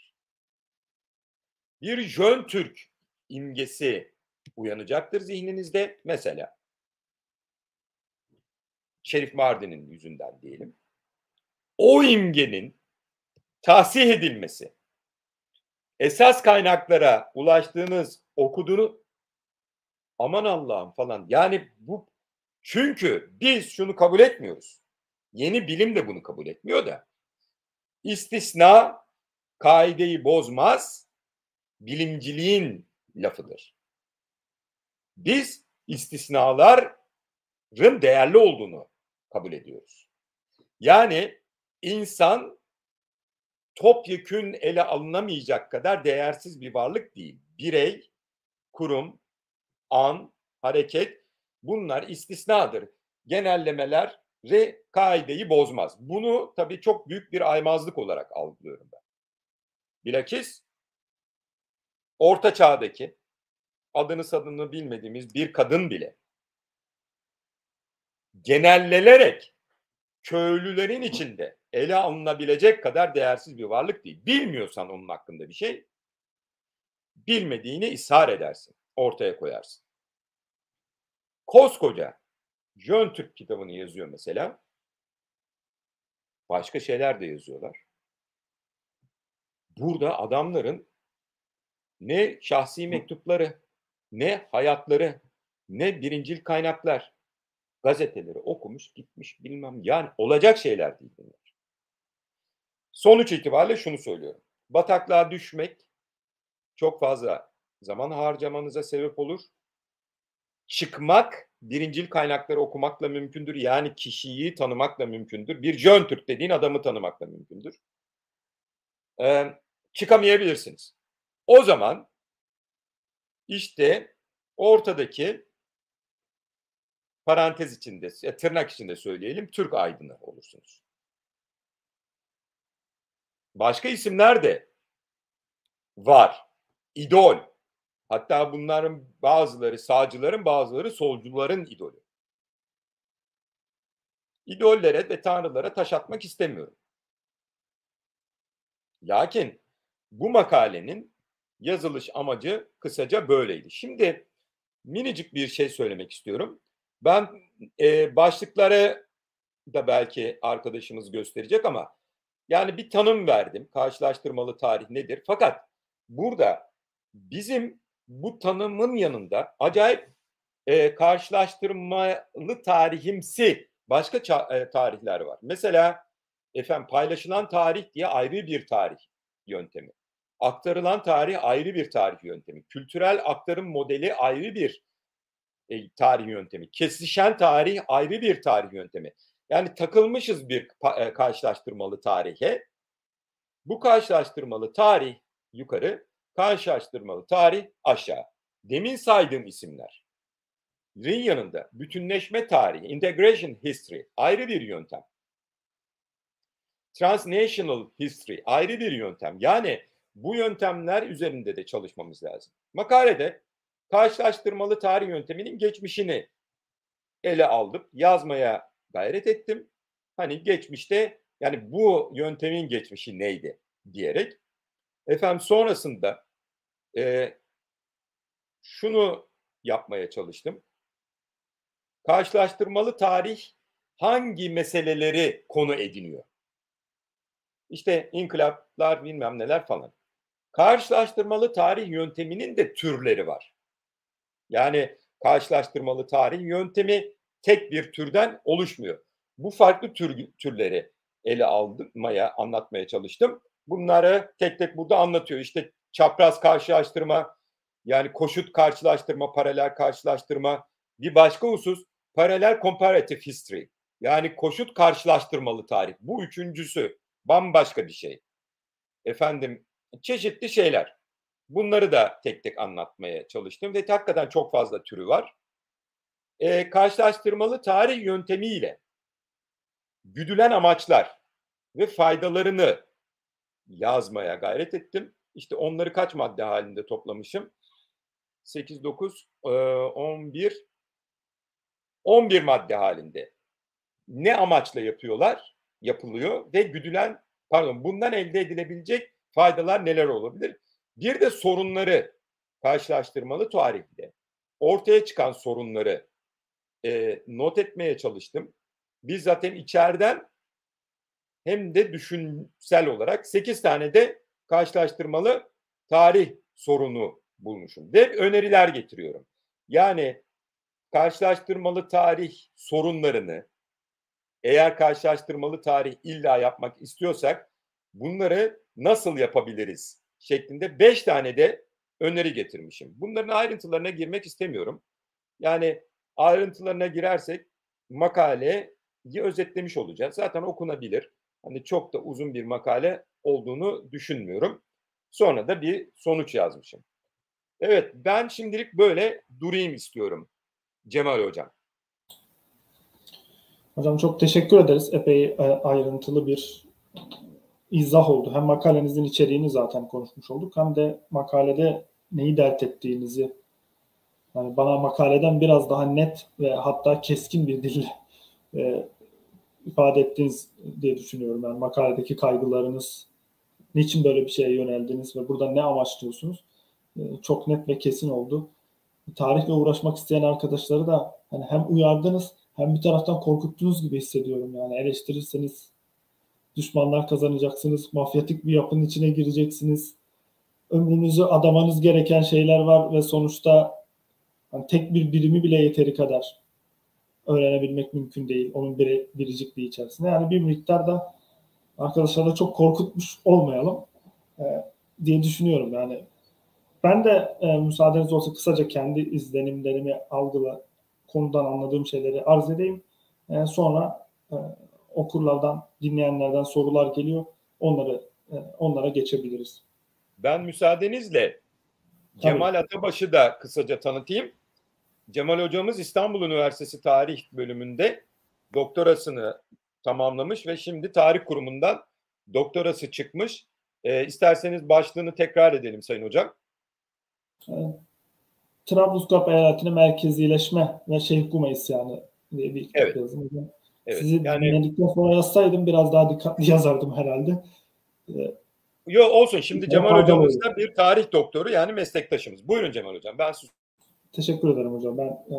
Bir Jön Türk imgesi uyanacaktır zihninizde mesela. Şerif Mardin'in yüzünden diyelim. O imgenin tahsih edilmesi esas kaynaklara ulaştığınız, okuduğunu aman Allah'ım falan. Yani bu çünkü biz şunu kabul etmiyoruz. Yeni bilim de bunu kabul etmiyor da. İstisna kaideyi bozmaz, bilimciliğin lafıdır. Biz istisnaların değerli olduğunu kabul ediyoruz. Yani insan topyekün ele alınamayacak kadar değersiz bir varlık değil. Birey, kurum, an, hareket bunlar istisnadır. Genellemeler re kaideyi bozmaz. Bunu tabii çok büyük bir aymazlık olarak algılıyorum ben. Bilakis orta çağdaki adını sadını bilmediğimiz bir kadın bile genellenerek köylülerin içinde ele alınabilecek kadar değersiz bir varlık değil. Bilmiyorsan onun hakkında bir şey, bilmediğini ishar edersin, ortaya koyarsın. Koskoca Jön Türk kitabını yazıyor mesela. Başka şeyler de yazıyorlar. Burada adamların ne şahsi mektupları, ne hayatları, ne birincil kaynaklar, gazeteleri okumuş, gitmiş bilmem. Yani olacak şeyler değil bunlar. Sonuç itibariyle şunu söylüyorum. Bataklığa düşmek çok fazla zaman harcamanıza sebep olur. Çıkmak birincil kaynakları okumakla mümkündür. Yani kişiyi tanımakla mümkündür. Bir Jön Türk dediğin adamı tanımakla mümkündür. Ee, çıkamayabilirsiniz. O zaman işte ortadaki parantez içinde, tırnak içinde söyleyelim, Türk aydını olursunuz. Başka isimler de var. İdol. Hatta bunların bazıları sağcıların, bazıları solcuların idolü. İdollere ve tanrılara taş atmak istemiyorum. Lakin bu makalenin yazılış amacı kısaca böyleydi. Şimdi minicik bir şey söylemek istiyorum. Ben e, başlıkları da belki arkadaşımız gösterecek ama yani bir tanım verdim. Karşılaştırmalı tarih nedir? Fakat burada bizim bu tanımın yanında acayip e, karşılaştırmalı tarihimsi başka e, tarihler var. Mesela efendim paylaşılan tarih diye ayrı bir tarih yöntemi. Aktarılan tarih ayrı bir tarih yöntemi. Kültürel aktarım modeli ayrı bir e, tarih yöntemi. Kesişen tarih ayrı bir tarih yöntemi. Yani takılmışız bir e, karşılaştırmalı tarihe. Bu karşılaştırmalı tarih yukarı, karşılaştırmalı tarih aşağı. Demin saydığım isimler. Rin yanında bütünleşme tarihi, integration history ayrı bir yöntem. Transnational history ayrı bir yöntem. Yani bu yöntemler üzerinde de çalışmamız lazım. Makalede karşılaştırmalı tarih yönteminin geçmişini ele aldım. Yazmaya gayret ettim. Hani geçmişte yani bu yöntemin geçmişi neydi diyerek. Efendim sonrasında e, şunu yapmaya çalıştım. Karşılaştırmalı tarih hangi meseleleri konu ediniyor? İşte inkılaplar bilmem neler falan. Karşılaştırmalı tarih yönteminin de türleri var. Yani karşılaştırmalı tarih yöntemi tek bir türden oluşmuyor. Bu farklı tür, türleri ele almaya, anlatmaya çalıştım. Bunları tek tek burada anlatıyor. İşte çapraz karşılaştırma, yani koşut karşılaştırma, paralel karşılaştırma. Bir başka husus paralel comparative history. Yani koşut karşılaştırmalı tarih. Bu üçüncüsü bambaşka bir şey. Efendim çeşitli şeyler. Bunları da tek tek anlatmaya çalıştım ve hakikaten çok fazla türü var. E, karşılaştırmalı tarih yöntemiyle güdülen amaçlar ve faydalarını yazmaya gayret ettim. İşte onları kaç madde halinde toplamışım? 8, 9, 11, 11 madde halinde. Ne amaçla yapıyorlar? Yapılıyor ve güdülen, pardon bundan elde edilebilecek faydalar neler olabilir? Bir de sorunları karşılaştırmalı tarihte ortaya çıkan sorunları e, not etmeye çalıştım. Biz zaten içeriden hem de düşünsel olarak 8 tane de karşılaştırmalı tarih sorunu bulmuşum ve öneriler getiriyorum. Yani karşılaştırmalı tarih sorunlarını eğer karşılaştırmalı tarih illa yapmak istiyorsak bunları nasıl yapabiliriz şeklinde beş tane de öneri getirmişim. Bunların ayrıntılarına girmek istemiyorum. Yani ayrıntılarına girersek makaleyi özetlemiş olacağız. Zaten okunabilir. Hani çok da uzun bir makale olduğunu düşünmüyorum. Sonra da bir sonuç yazmışım. Evet ben şimdilik böyle durayım istiyorum Cemal Hocam. Hocam çok teşekkür ederiz. Epey e, ayrıntılı bir izah oldu. Hem makalenizin içeriğini zaten konuşmuş olduk hem de makalede neyi dert ettiğinizi yani bana makaleden biraz daha net ve hatta keskin bir dille e, ifade ettiniz diye düşünüyorum. Yani makaledeki kaygılarınız, niçin böyle bir şeye yöneldiniz ve burada ne amaçlıyorsunuz? E, çok net ve kesin oldu. Tarihle uğraşmak isteyen arkadaşları da hani hem uyardınız hem bir taraftan korkuttunuz gibi hissediyorum. Yani eleştirirseniz düşmanlar kazanacaksınız, mafyatik bir yapının içine gireceksiniz. Ömrünüzü adamanız gereken şeyler var ve sonuçta yani tek bir birimi bile yeteri kadar öğrenebilmek mümkün değil. Onun bir, biricikliği içerisinde. Yani bir miktar da arkadaşlarla çok korkutmuş olmayalım e, diye düşünüyorum. Yani ben de e, müsaadeniz olsa kısaca kendi izlenimlerimi algıla konudan anladığım şeyleri arz edeyim. E, sonra e, okurlardan, dinleyenlerden sorular geliyor. Onları e, onlara geçebiliriz. Ben müsaadenizle Cemal Atabaş'ı da kısaca tanıtayım. Cemal hocamız İstanbul Üniversitesi Tarih bölümünde doktorasını tamamlamış ve şimdi tarih kurumundan doktorası çıkmış. E, isterseniz başlığını tekrar edelim Sayın Hocam. E, Trablusgarp eyaletinin merkezileşme ve Şeyh Guma isyanı diye bir evet. yazım. Evet. Sizi yani, dinledikten sonra yazsaydım biraz daha dikkatli yazardım herhalde. Ee, Yok olsun. Şimdi Cemal Hocamız da bir tarih doktoru yani meslektaşımız. Buyurun Cemal Hocam. Ben sus. Teşekkür ederim hocam. Ben e,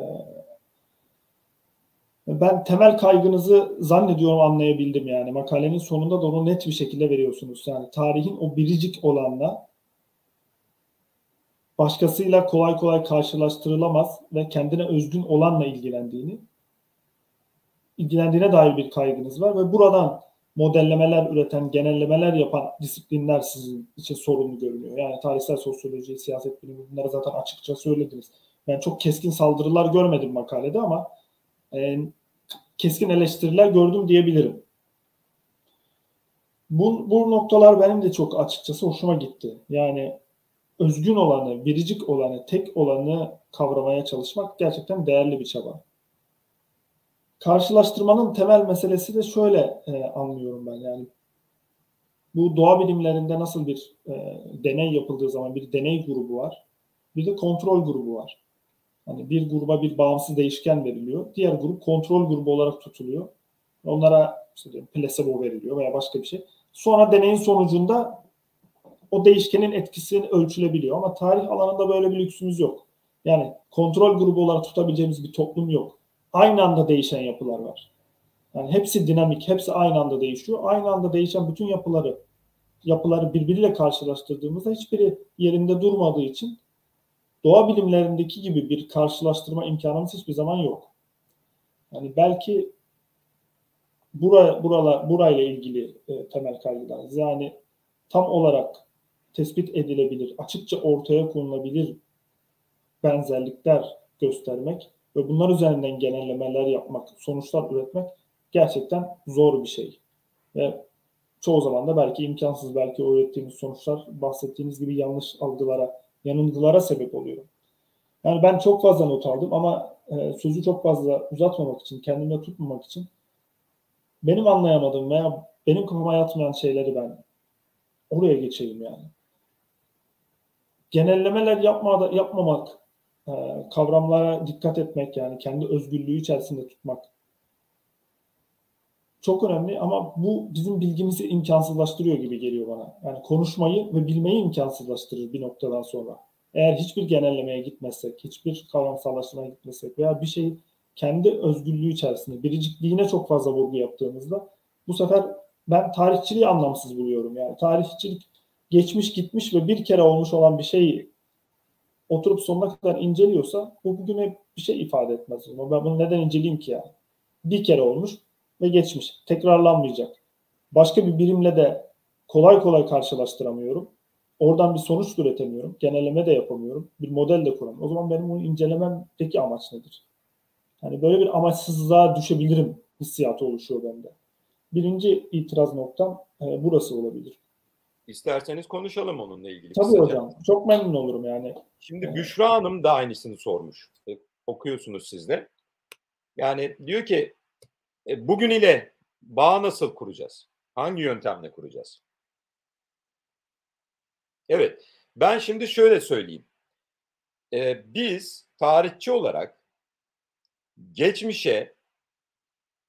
ben temel kaygınızı zannediyorum anlayabildim yani. Makalenin sonunda da onu net bir şekilde veriyorsunuz. Yani tarihin o biricik olanla başkasıyla kolay kolay karşılaştırılamaz ve kendine özgün olanla ilgilendiğini ilgilendiğine dair bir kaygınız var ve buradan modellemeler üreten, genellemeler yapan disiplinler sizin için sorumlu görünüyor. Yani tarihsel sosyoloji, siyaset bilimi bunları zaten açıkça söylediniz. Ben çok keskin saldırılar görmedim makalede ama e, keskin eleştiriler gördüm diyebilirim. Bu, bu noktalar benim de çok açıkçası hoşuma gitti. Yani özgün olanı, biricik olanı, tek olanı kavramaya çalışmak gerçekten değerli bir çaba. Karşılaştırmanın temel meselesi de şöyle e, anlıyorum ben yani bu doğa bilimlerinde nasıl bir e, deney yapıldığı zaman bir deney grubu var. Bir de kontrol grubu var. Hani bir gruba bir bağımsız değişken veriliyor. Diğer grup kontrol grubu olarak tutuluyor. Onlara işte placebo veriliyor veya başka bir şey. Sonra deneyin sonucunda o değişkenin etkisini ölçülebiliyor. Ama tarih alanında böyle bir lüksümüz yok. Yani kontrol grubu olarak tutabileceğimiz bir toplum yok. Aynı anda değişen yapılar var. Yani hepsi dinamik, hepsi aynı anda değişiyor. Aynı anda değişen bütün yapıları yapıları birbiriyle karşılaştırdığımızda hiçbiri yerinde durmadığı için doğa bilimlerindeki gibi bir karşılaştırma imkanımız hiçbir zaman yok. Yani belki bura, buralar, burayla ilgili e, temel kaygılarız. Yani tam olarak tespit edilebilir, açıkça ortaya konulabilir benzerlikler göstermek ve bunlar üzerinden genellemeler yapmak, sonuçlar üretmek gerçekten zor bir şey. Ve çoğu zaman da belki imkansız, belki o ürettiğimiz sonuçlar bahsettiğiniz gibi yanlış algılara, yanılgılara sebep oluyor. Yani ben çok fazla not aldım ama e, sözü çok fazla uzatmamak için, kendimde tutmamak için benim anlayamadığım veya benim kafama yatmayan şeyleri ben oraya geçeyim yani. Genellemeler yapma, yapmamak, kavramlara dikkat etmek yani kendi özgürlüğü içerisinde tutmak çok önemli ama bu bizim bilgimizi imkansızlaştırıyor gibi geliyor bana. Yani konuşmayı ve bilmeyi imkansızlaştırır bir noktadan sonra. Eğer hiçbir genellemeye gitmezsek, hiçbir kavramsallaştırmaya gitmezsek veya bir şeyi kendi özgürlüğü içerisinde, biricikliğine çok fazla vurgu yaptığımızda bu sefer ben tarihçiliği anlamsız buluyorum. Yani tarihçilik geçmiş gitmiş ve bir kere olmuş olan bir şeyi oturup sonuna kadar inceliyorsa bu bugüne bir şey ifade etmez. Ben bunu neden inceleyeyim ki ya? Bir kere olmuş ve geçmiş. Tekrarlanmayacak. Başka bir birimle de kolay kolay karşılaştıramıyorum. Oradan bir sonuç üretemiyorum. Genelleme de yapamıyorum. Bir model de kuramıyorum. O zaman benim bunu incelememdeki amaç nedir? Yani böyle bir amaçsızlığa düşebilirim hissiyatı oluşuyor bende. Birinci itiraz noktam e, burası olabilir. İsterseniz konuşalım onunla ilgili. Tabii kısaca. hocam. Çok memnun olurum yani. Şimdi evet. Büşra Hanım da aynısını sormuş. E, okuyorsunuz siz de. Yani diyor ki e, bugün ile bağ nasıl kuracağız? Hangi yöntemle kuracağız? Evet. Ben şimdi şöyle söyleyeyim. Ee, biz tarihçi olarak geçmişe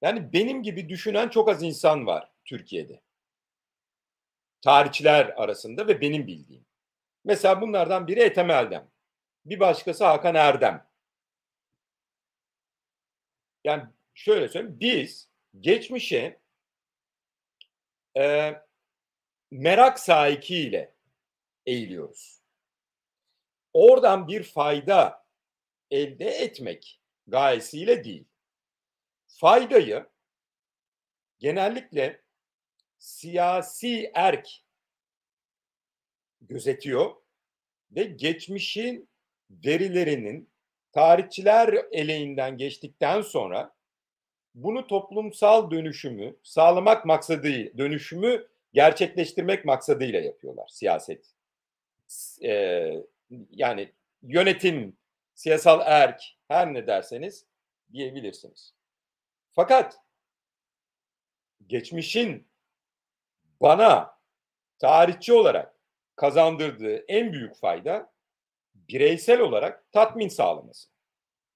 yani benim gibi düşünen çok az insan var Türkiye'de. Tarihçiler arasında ve benim bildiğim. Mesela bunlardan biri Ethem Eldem. Bir başkası Hakan Erdem. Yani şöyle söyleyeyim. Biz geçmişe e, merak sahikiyle eğiliyoruz. Oradan bir fayda elde etmek gayesiyle değil. Faydayı genellikle siyasi erk gözetiyor ve geçmişin verilerinin tarihçiler eleğinden geçtikten sonra bunu toplumsal dönüşümü sağlamak maksadı, dönüşümü gerçekleştirmek maksadıyla yapıyorlar siyaset. Ee, yani yönetim, siyasal erk her ne derseniz diyebilirsiniz. Fakat geçmişin bana tarihçi olarak kazandırdığı en büyük fayda bireysel olarak tatmin sağlaması.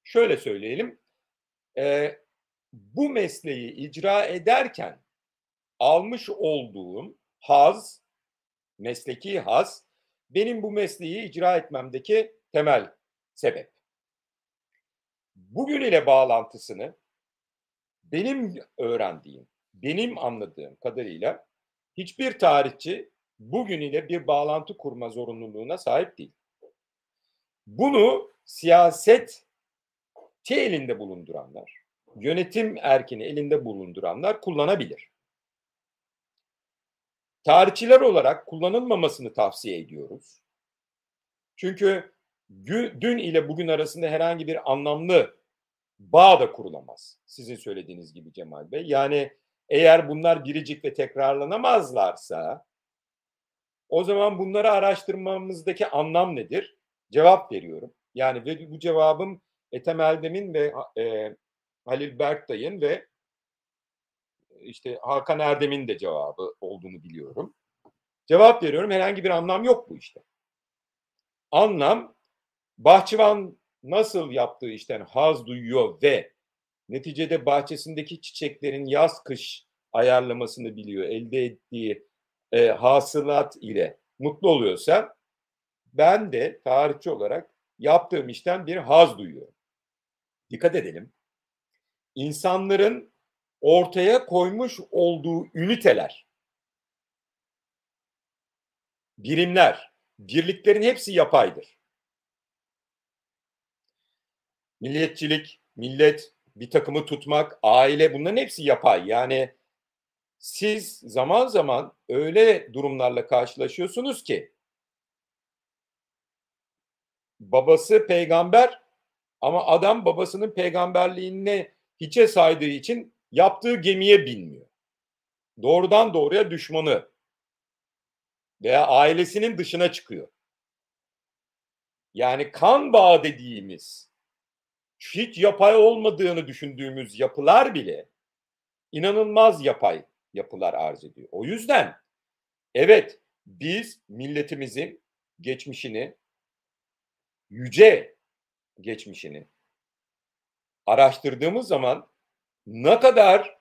Şöyle söyleyelim, e, bu mesleği icra ederken almış olduğum haz, mesleki haz, benim bu mesleği icra etmemdeki temel sebep. Bugün ile bağlantısını benim öğrendiğim, benim anladığım kadarıyla hiçbir tarihçi bugün ile bir bağlantı kurma zorunluluğuna sahip değil. Bunu siyaset elinde bulunduranlar, yönetim erkini elinde bulunduranlar kullanabilir. Tarihçiler olarak kullanılmamasını tavsiye ediyoruz. Çünkü dün ile bugün arasında herhangi bir anlamlı bağ da kurulamaz. Sizin söylediğiniz gibi Cemal Bey. Yani eğer bunlar biricik ve tekrarlanamazlarsa o zaman bunları araştırmamızdaki anlam nedir? Cevap veriyorum. Yani ve bu cevabım Ethem Eldem'in ve e, Halil Berktay'ın ve işte Hakan Erdem'in de cevabı olduğunu biliyorum. Cevap veriyorum. Herhangi bir anlam yok bu işte. Anlam bahçıvan nasıl yaptığı işten haz duyuyor ve neticede bahçesindeki çiçeklerin yaz kış ayarlamasını biliyor. Elde ettiği e, hasılat ile mutlu oluyorsa ben de tarihçi olarak yaptığım işten bir haz duyuyorum. Dikkat edelim. İnsanların ortaya koymuş olduğu üniteler, birimler, birliklerin hepsi yapaydır. Milliyetçilik, millet, bir takımı tutmak, aile bunların hepsi yapay. Yani siz zaman zaman öyle durumlarla karşılaşıyorsunuz ki babası peygamber ama adam babasının peygamberliğini hiçe saydığı için yaptığı gemiye binmiyor. Doğrudan doğruya düşmanı veya ailesinin dışına çıkıyor. Yani kan bağı dediğimiz hiç yapay olmadığını düşündüğümüz yapılar bile inanılmaz yapay yapılar arz ediyor. O yüzden evet biz milletimizin geçmişini yüce geçmişini araştırdığımız zaman ne kadar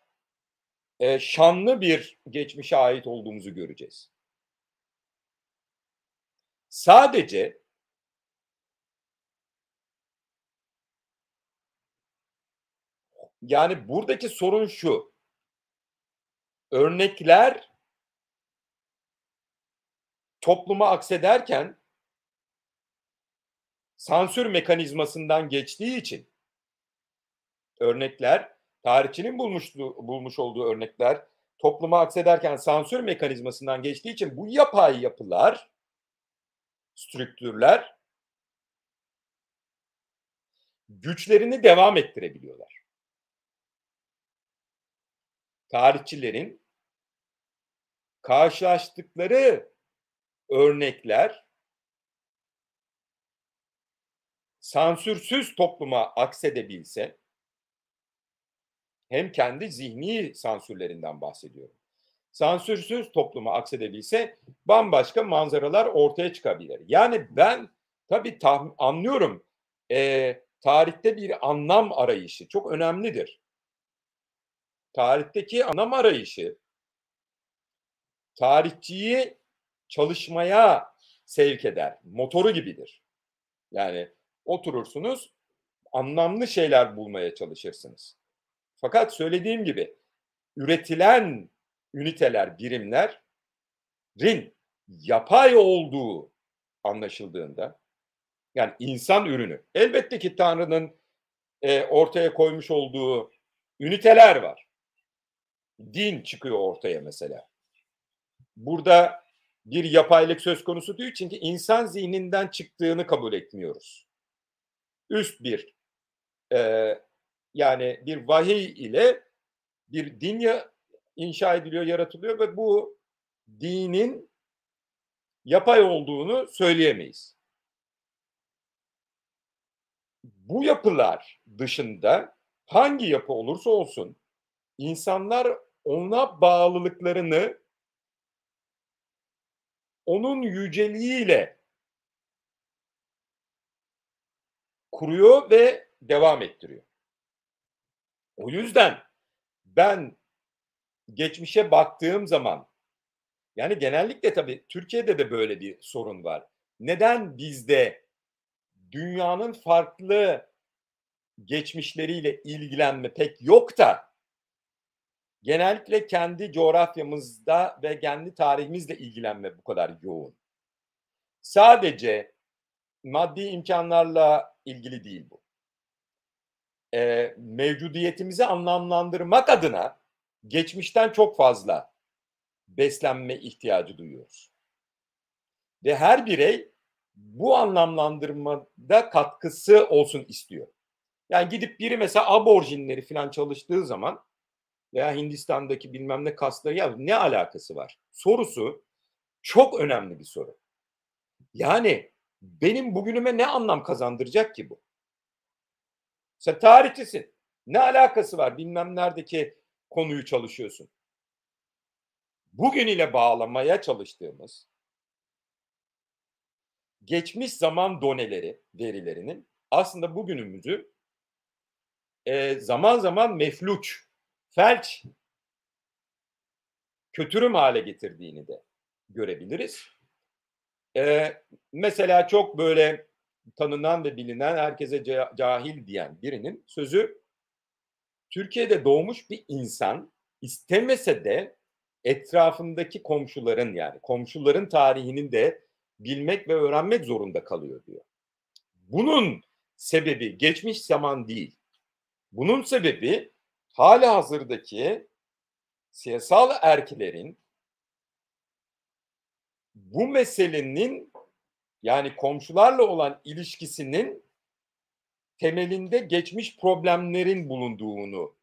e, şanlı bir geçmişe ait olduğumuzu göreceğiz. Sadece yani buradaki sorun şu. Örnekler topluma aksederken sansür mekanizmasından geçtiği için örnekler tarihçinin bulmuş, bulmuş olduğu örnekler topluma aksederken sansür mekanizmasından geçtiği için bu yapay yapılar, strüktürler güçlerini devam ettirebiliyorlar. Tarihçilerin karşılaştıkları örnekler sansürsüz topluma aksedebilse hem kendi zihni sansürlerinden bahsediyorum. Sansürsüz topluma aksedebilse bambaşka manzaralar ortaya çıkabilir. Yani ben tabii tah- anlıyorum e, tarihte bir anlam arayışı çok önemlidir. Tarihteki anlam arayışı tarihçiyi çalışmaya sevk eder. Motoru gibidir. Yani oturursunuz anlamlı şeyler bulmaya çalışırsınız. Fakat söylediğim gibi üretilen üniteler, birimlerin yapay olduğu anlaşıldığında yani insan ürünü. Elbette ki Tanrı'nın e, ortaya koymuş olduğu üniteler var. Din çıkıyor ortaya mesela. Burada bir yapaylık söz konusu değil çünkü insan zihninden çıktığını kabul etmiyoruz. Üst bir e, yani bir vahiy ile bir din ya, inşa ediliyor, yaratılıyor ve bu dinin yapay olduğunu söyleyemeyiz. Bu yapılar dışında hangi yapı olursa olsun insanlar ona bağlılıklarını onun yüceliğiyle kuruyor ve devam ettiriyor. O yüzden ben geçmişe baktığım zaman yani genellikle tabii Türkiye'de de böyle bir sorun var. Neden bizde dünyanın farklı geçmişleriyle ilgilenme pek yok da genellikle kendi coğrafyamızda ve kendi tarihimizle ilgilenme bu kadar yoğun. Sadece maddi imkanlarla ilgili değil bu. E, mevcudiyetimizi anlamlandırmak adına geçmişten çok fazla beslenme ihtiyacı duyuyoruz. Ve her birey bu anlamlandırmada katkısı olsun istiyor. Yani gidip biri mesela aborjinleri falan çalıştığı zaman veya Hindistan'daki bilmem ne kasları ya ne alakası var? Sorusu çok önemli bir soru. Yani benim bugünüme ne anlam kazandıracak ki bu? Sen tarihçisin. Ne alakası var? Bilmem neredeki konuyu çalışıyorsun. Bugün ile bağlamaya çalıştığımız geçmiş zaman doneleri, verilerinin aslında bugünümüzü e, zaman zaman mefluç, felç, kötürüm hale getirdiğini de görebiliriz. E, mesela çok böyle tanınan ve bilinen, herkese cahil diyen birinin sözü Türkiye'de doğmuş bir insan istemese de etrafındaki komşuların yani komşuların tarihinin de bilmek ve öğrenmek zorunda kalıyor diyor. Bunun sebebi geçmiş zaman değil. Bunun sebebi hala hazırdaki siyasal erkilerin bu meselenin yani komşularla olan ilişkisinin temelinde geçmiş problemlerin bulunduğunu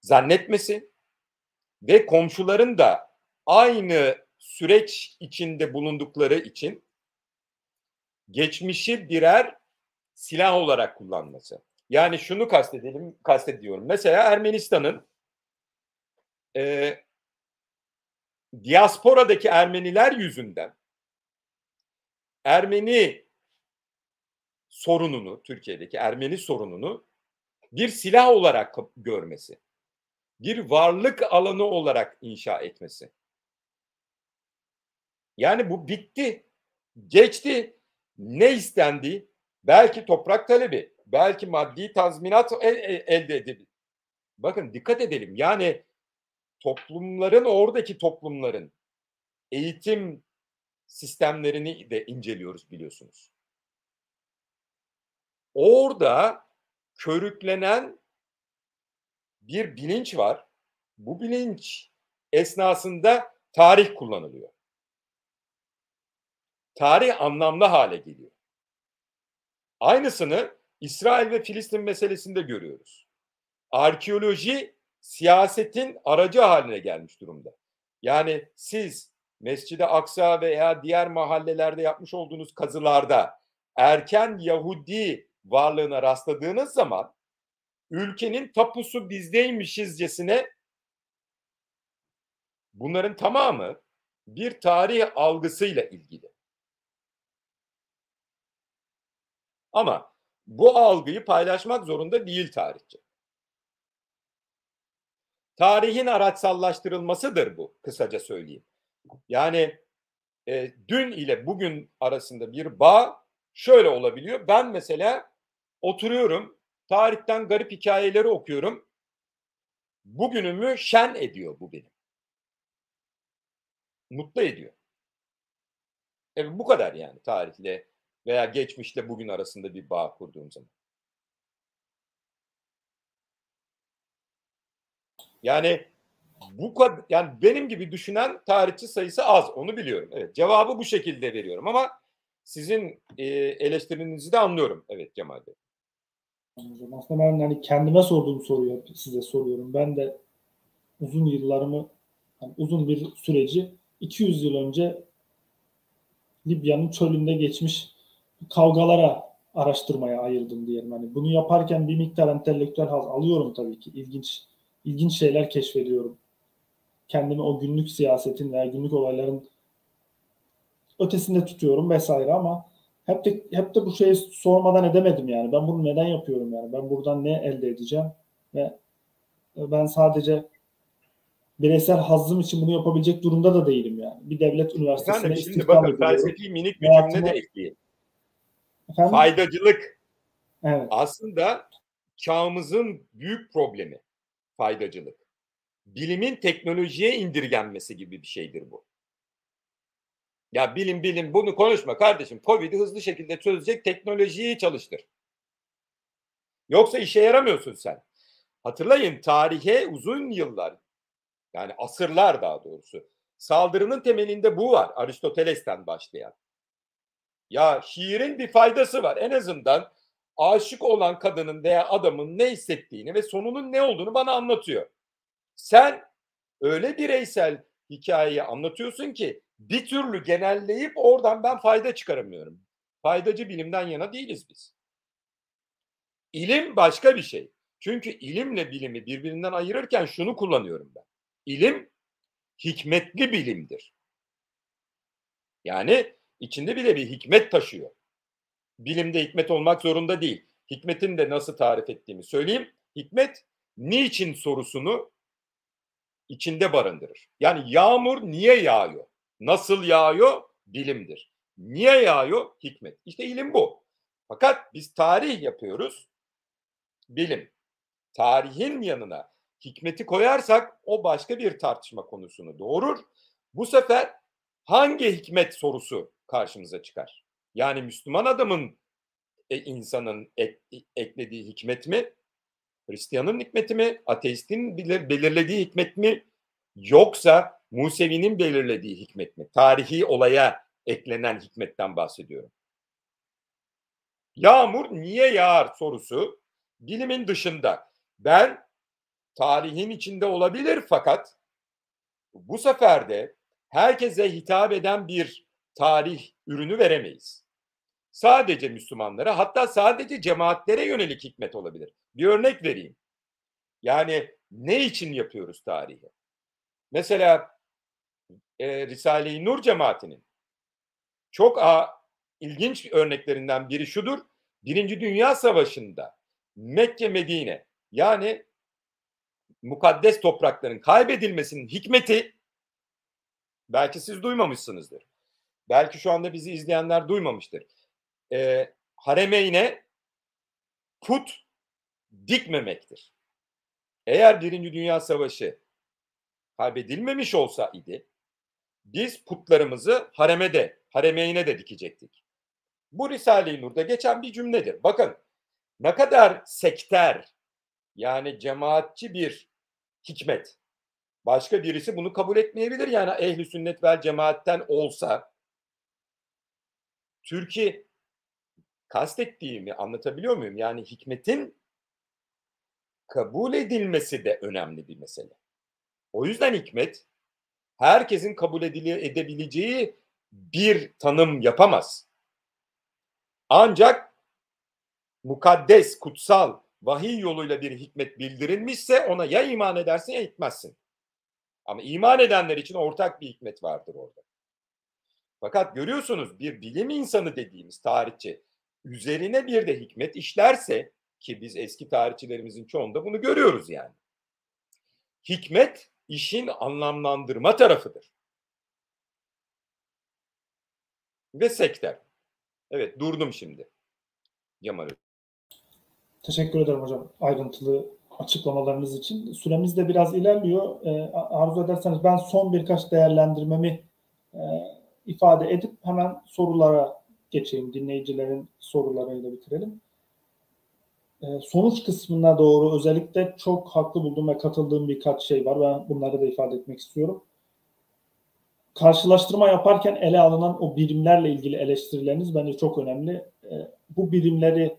zannetmesi ve komşuların da aynı süreç içinde bulundukları için geçmişi birer silah olarak kullanması. Yani şunu kastedelim, kastediyorum. Mesela Ermenistan'ın e, diasporadaki Ermeniler yüzünden Ermeni sorununu, Türkiye'deki Ermeni sorununu bir silah olarak görmesi, bir varlık alanı olarak inşa etmesi. Yani bu bitti, geçti. Ne istendi? Belki toprak talebi, belki maddi tazminat el, elde edilir. Bakın dikkat edelim. Yani toplumların oradaki toplumların eğitim sistemlerini de inceliyoruz biliyorsunuz. Orada körüklenen bir bilinç var. Bu bilinç esnasında tarih kullanılıyor. Tarih anlamlı hale geliyor. Aynısını İsrail ve Filistin meselesinde görüyoruz. Arkeoloji siyasetin aracı haline gelmiş durumda. Yani siz Mescid-i Aksa veya diğer mahallelerde yapmış olduğunuz kazılarda erken Yahudi varlığına rastladığınız zaman ülkenin tapusu bizdeymişizcesine bunların tamamı bir tarih algısıyla ilgili. Ama bu algıyı paylaşmak zorunda değil tarihçi. Tarihin araçsallaştırılmasıdır bu kısaca söyleyeyim. Yani e, dün ile bugün arasında bir bağ şöyle olabiliyor. Ben mesela oturuyorum, tarihten garip hikayeleri okuyorum. Bugünümü şen ediyor bu benim. Mutlu ediyor. Evet bu kadar yani tarihle veya geçmişle bugün arasında bir bağ kurduğum zaman. Yani bu kadar yani benim gibi düşünen tarihçi sayısı az onu biliyorum. Evet cevabı bu şekilde veriyorum ama sizin e, eleştirinizi de anlıyorum. Evet Cemal Bey. Aslında ben hani kendime sorduğum soruyu size soruyorum. Ben de uzun yıllarımı yani uzun bir süreci 200 yıl önce Libya'nın çölünde geçmiş kavgalara araştırmaya ayırdım diyelim. Hani bunu yaparken bir miktar entelektüel haz alıyorum tabii ki. İlginç ilginç şeyler keşfediyorum. Kendimi o günlük siyasetin veya günlük olayların ötesinde tutuyorum vesaire ama hep de hep de bu şeyi sormadan edemedim yani. Ben bunu neden yapıyorum yani? Ben buradan ne elde edeceğim? Ve ben sadece bireysel hazzım için bunu yapabilecek durumda da değilim yani. Bir devlet üniversitesine Efendim, şimdi bakın felsefi minik bir cümle de ekleyeyim. Efendim? Faydacılık. Evet. Aslında çağımızın büyük problemi faydacılık. Bilimin teknolojiye indirgenmesi gibi bir şeydir bu. Ya bilim bilim bunu konuşma kardeşim. Covid'i hızlı şekilde çözecek teknolojiyi çalıştır. Yoksa işe yaramıyorsun sen. Hatırlayın tarihe uzun yıllar yani asırlar daha doğrusu saldırının temelinde bu var Aristoteles'ten başlayan. Ya şiirin bir faydası var. En azından aşık olan kadının veya adamın ne hissettiğini ve sonunun ne olduğunu bana anlatıyor. Sen öyle bireysel hikayeyi anlatıyorsun ki bir türlü genelleyip oradan ben fayda çıkaramıyorum. Faydacı bilimden yana değiliz biz. İlim başka bir şey. Çünkü ilimle bilimi birbirinden ayırırken şunu kullanıyorum ben. İlim hikmetli bilimdir. Yani içinde bile bir hikmet taşıyor. Bilimde hikmet olmak zorunda değil. Hikmetin de nasıl tarif ettiğimi söyleyeyim. Hikmet niçin sorusunu içinde barındırır. Yani yağmur niye yağıyor? Nasıl yağıyor? Bilimdir. Niye yağıyor? Hikmet. İşte ilim bu. Fakat biz tarih yapıyoruz. Bilim. Tarihin yanına hikmeti koyarsak o başka bir tartışma konusunu doğurur. Bu sefer hangi hikmet sorusu karşımıza çıkar? Yani Müslüman adamın e, insanın ek, eklediği hikmet mi? Hristiyanın hikmeti mi? Ateistin belirlediği hikmet mi? Yoksa Musevi'nin belirlediği hikmet mi? Tarihi olaya eklenen hikmetten bahsediyorum. Yağmur niye yağar sorusu bilimin dışında. Ben tarihin içinde olabilir fakat bu sefer de herkese hitap eden bir tarih ürünü veremeyiz. Sadece Müslümanlara hatta sadece cemaatlere yönelik hikmet olabilir. Bir örnek vereyim. Yani ne için yapıyoruz tarihi? Mesela e, Risale-i Nur cemaatinin çok a, ilginç örneklerinden biri şudur. Birinci Dünya Savaşı'nda Mekke Medine yani mukaddes toprakların kaybedilmesinin hikmeti belki siz duymamışsınızdır. Belki şu anda bizi izleyenler duymamıştır. E, haremeyne put dikmemektir. Eğer Birinci Dünya Savaşı kaybedilmemiş olsa idi biz putlarımızı hareme de, haremeyine de dikecektik. Bu Risale-i Nur'da geçen bir cümledir. Bakın ne kadar sekter yani cemaatçi bir hikmet. Başka birisi bunu kabul etmeyebilir. Yani ehli sünnet vel cemaatten olsa Türkiye kastettiğimi anlatabiliyor muyum? Yani hikmetin kabul edilmesi de önemli bir mesele. O yüzden hikmet herkesin kabul edebileceği bir tanım yapamaz. Ancak mukaddes, kutsal, vahiy yoluyla bir hikmet bildirilmişse ona ya iman edersin ya etmezsin. Ama iman edenler için ortak bir hikmet vardır orada. Fakat görüyorsunuz bir bilim insanı dediğimiz tarihçi üzerine bir de hikmet işlerse ki biz eski tarihçilerimizin çoğunda bunu görüyoruz yani. Hikmet işin anlamlandırma tarafıdır. Ve sekter. Evet durdum şimdi. Cemal Teşekkür ederim hocam ayrıntılı açıklamalarınız için. Süremiz de biraz ilerliyor. Arzu ederseniz ben son birkaç değerlendirmemi ifade edip hemen sorulara geçeyim. Dinleyicilerin sorularıyla bitirelim. E, sonuç kısmına doğru özellikle çok haklı buldum ve katıldığım birkaç şey var. Ben bunları da ifade etmek istiyorum. Karşılaştırma yaparken ele alınan o birimlerle ilgili eleştirileriniz bence çok önemli. E, bu birimleri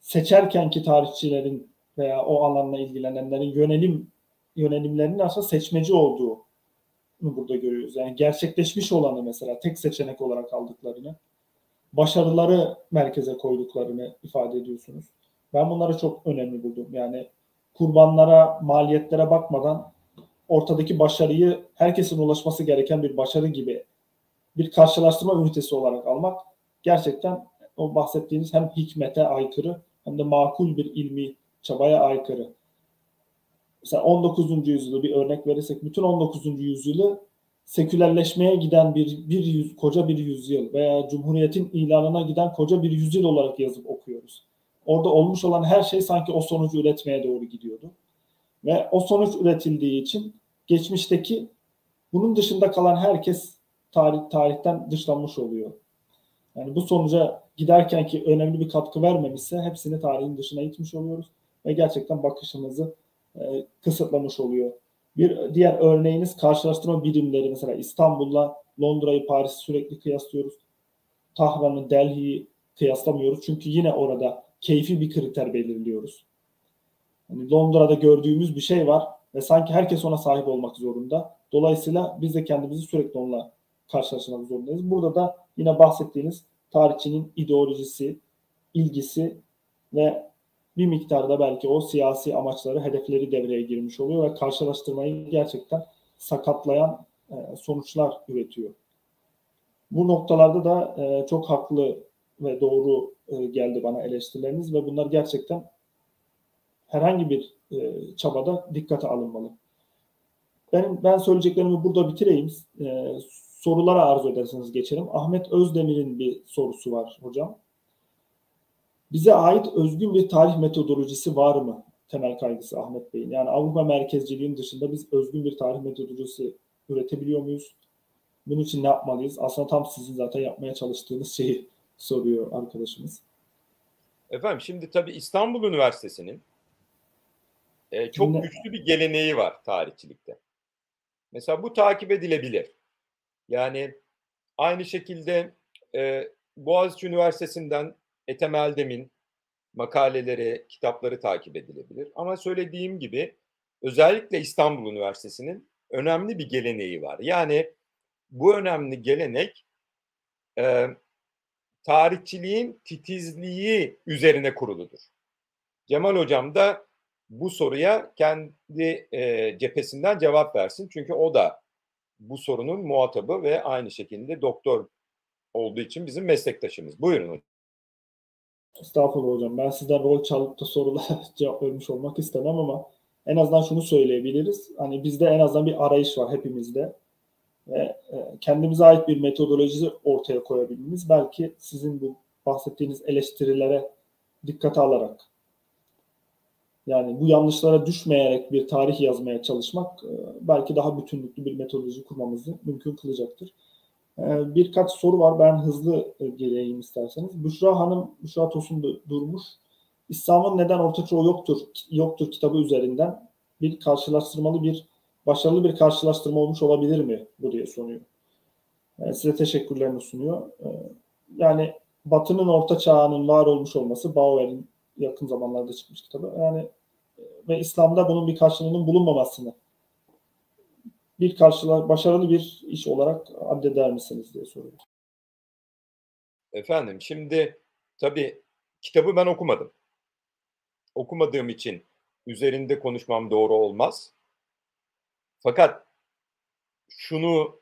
seçerken ki tarihçilerin veya o alanla ilgilenenlerin yönelim yönelimlerinin aslında seçmeci olduğu burada görüyoruz. Yani gerçekleşmiş olanı mesela tek seçenek olarak aldıklarını, başarıları merkeze koyduklarını ifade ediyorsunuz. Ben bunları çok önemli buldum. Yani kurbanlara, maliyetlere bakmadan ortadaki başarıyı herkesin ulaşması gereken bir başarı gibi bir karşılaştırma ünitesi olarak almak gerçekten o bahsettiğiniz hem hikmete aykırı hem de makul bir ilmi çabaya aykırı. Mesela 19. yüzyılı bir örnek verirsek bütün 19. yüzyılı sekülerleşmeye giden bir, bir yüz, koca bir yüzyıl veya Cumhuriyet'in ilanına giden koca bir yüzyıl olarak yazıp okuyoruz. Orada olmuş olan her şey sanki o sonucu üretmeye doğru gidiyordu. Ve o sonuç üretildiği için geçmişteki bunun dışında kalan herkes tarih, tarihten dışlanmış oluyor. Yani bu sonuca giderken ki önemli bir katkı vermemişse hepsini tarihin dışına itmiş oluyoruz ve gerçekten bakışımızı e, kısıtlamış oluyor. Bir diğer örneğiniz karşılaştırma birimleri mesela İstanbul'la Londra'yı Paris'i sürekli kıyaslıyoruz. Tahran'ı Delhi'yi kıyaslamıyoruz çünkü yine orada keyfi bir kriter belirliyoruz. Yani Londra'da gördüğümüz bir şey var ve sanki herkes ona sahip olmak zorunda. Dolayısıyla biz de kendimizi sürekli onunla karşılaşmak zorundayız. Burada da yine bahsettiğiniz tarihçinin ideolojisi, ilgisi ve bir miktarda belki o siyasi amaçları, hedefleri devreye girmiş oluyor ve karşılaştırmayı gerçekten sakatlayan e, sonuçlar üretiyor. Bu noktalarda da e, çok haklı ve doğru e, geldi bana eleştirileriniz ve bunlar gerçekten herhangi bir çabada dikkate alınmalı. Ben, ben söyleyeceklerimi burada bitireyim. Sorulara arzu ederseniz geçelim. Ahmet Özdemir'in bir sorusu var hocam. Bize ait özgün bir tarih metodolojisi var mı? Temel kaygısı Ahmet Bey'in. Yani Avrupa merkezciliğin dışında biz özgün bir tarih metodolojisi üretebiliyor muyuz? Bunun için ne yapmalıyız? Aslında tam sizin zaten yapmaya çalıştığınız şeyi soruyor arkadaşımız. Efendim şimdi tabii İstanbul Üniversitesi'nin e, çok Şimdi, güçlü bir geleneği var tarihçilikte. Mesela bu takip edilebilir. Yani aynı şekilde e, Boğaziçi Üniversitesi'nden Ethem Eldem'in makaleleri, kitapları takip edilebilir. Ama söylediğim gibi özellikle İstanbul Üniversitesi'nin önemli bir geleneği var. Yani bu önemli gelenek e, tarihçiliğin titizliği üzerine kuruludur. Cemal Hocam da bu soruya kendi e, cephesinden cevap versin. Çünkü o da bu sorunun muhatabı ve aynı şekilde doktor olduğu için bizim meslektaşımız. Buyurun hocam. Estağfurullah hocam. Ben sizden rol çalıp da sorulara cevap vermiş olmak istemem ama en azından şunu söyleyebiliriz. Hani bizde en azından bir arayış var hepimizde. Ve e, kendimize ait bir metodolojisi ortaya koyabilmemiz belki sizin bu bahsettiğiniz eleştirilere dikkate alarak Yani bu yanlışlara düşmeyerek bir tarih yazmaya çalışmak e, belki daha bütünlüklü bir metodoloji kurmamızı mümkün kılacaktır. E, birkaç soru var. Ben hızlı e, geleyim isterseniz. Büşra Hanım, Büşra Tosun Durmuş. İslam'ın neden orta çoğu yoktur, yoktur kitabı üzerinden bir karşılaştırmalı bir başarılı bir karşılaştırma olmuş olabilir mi bu diye soruyor. Size teşekkürlerini sunuyor. Yani Batı'nın orta çağının var olmuş olması Bauer'in yakın zamanlarda çıkmış kitabı. Yani ve İslam'da bunun bir karşılığının bulunmamasını bir karşılar başarılı bir iş olarak addeder misiniz diye soruyorum. Efendim şimdi tabii kitabı ben okumadım. Okumadığım için üzerinde konuşmam doğru olmaz. Fakat şunu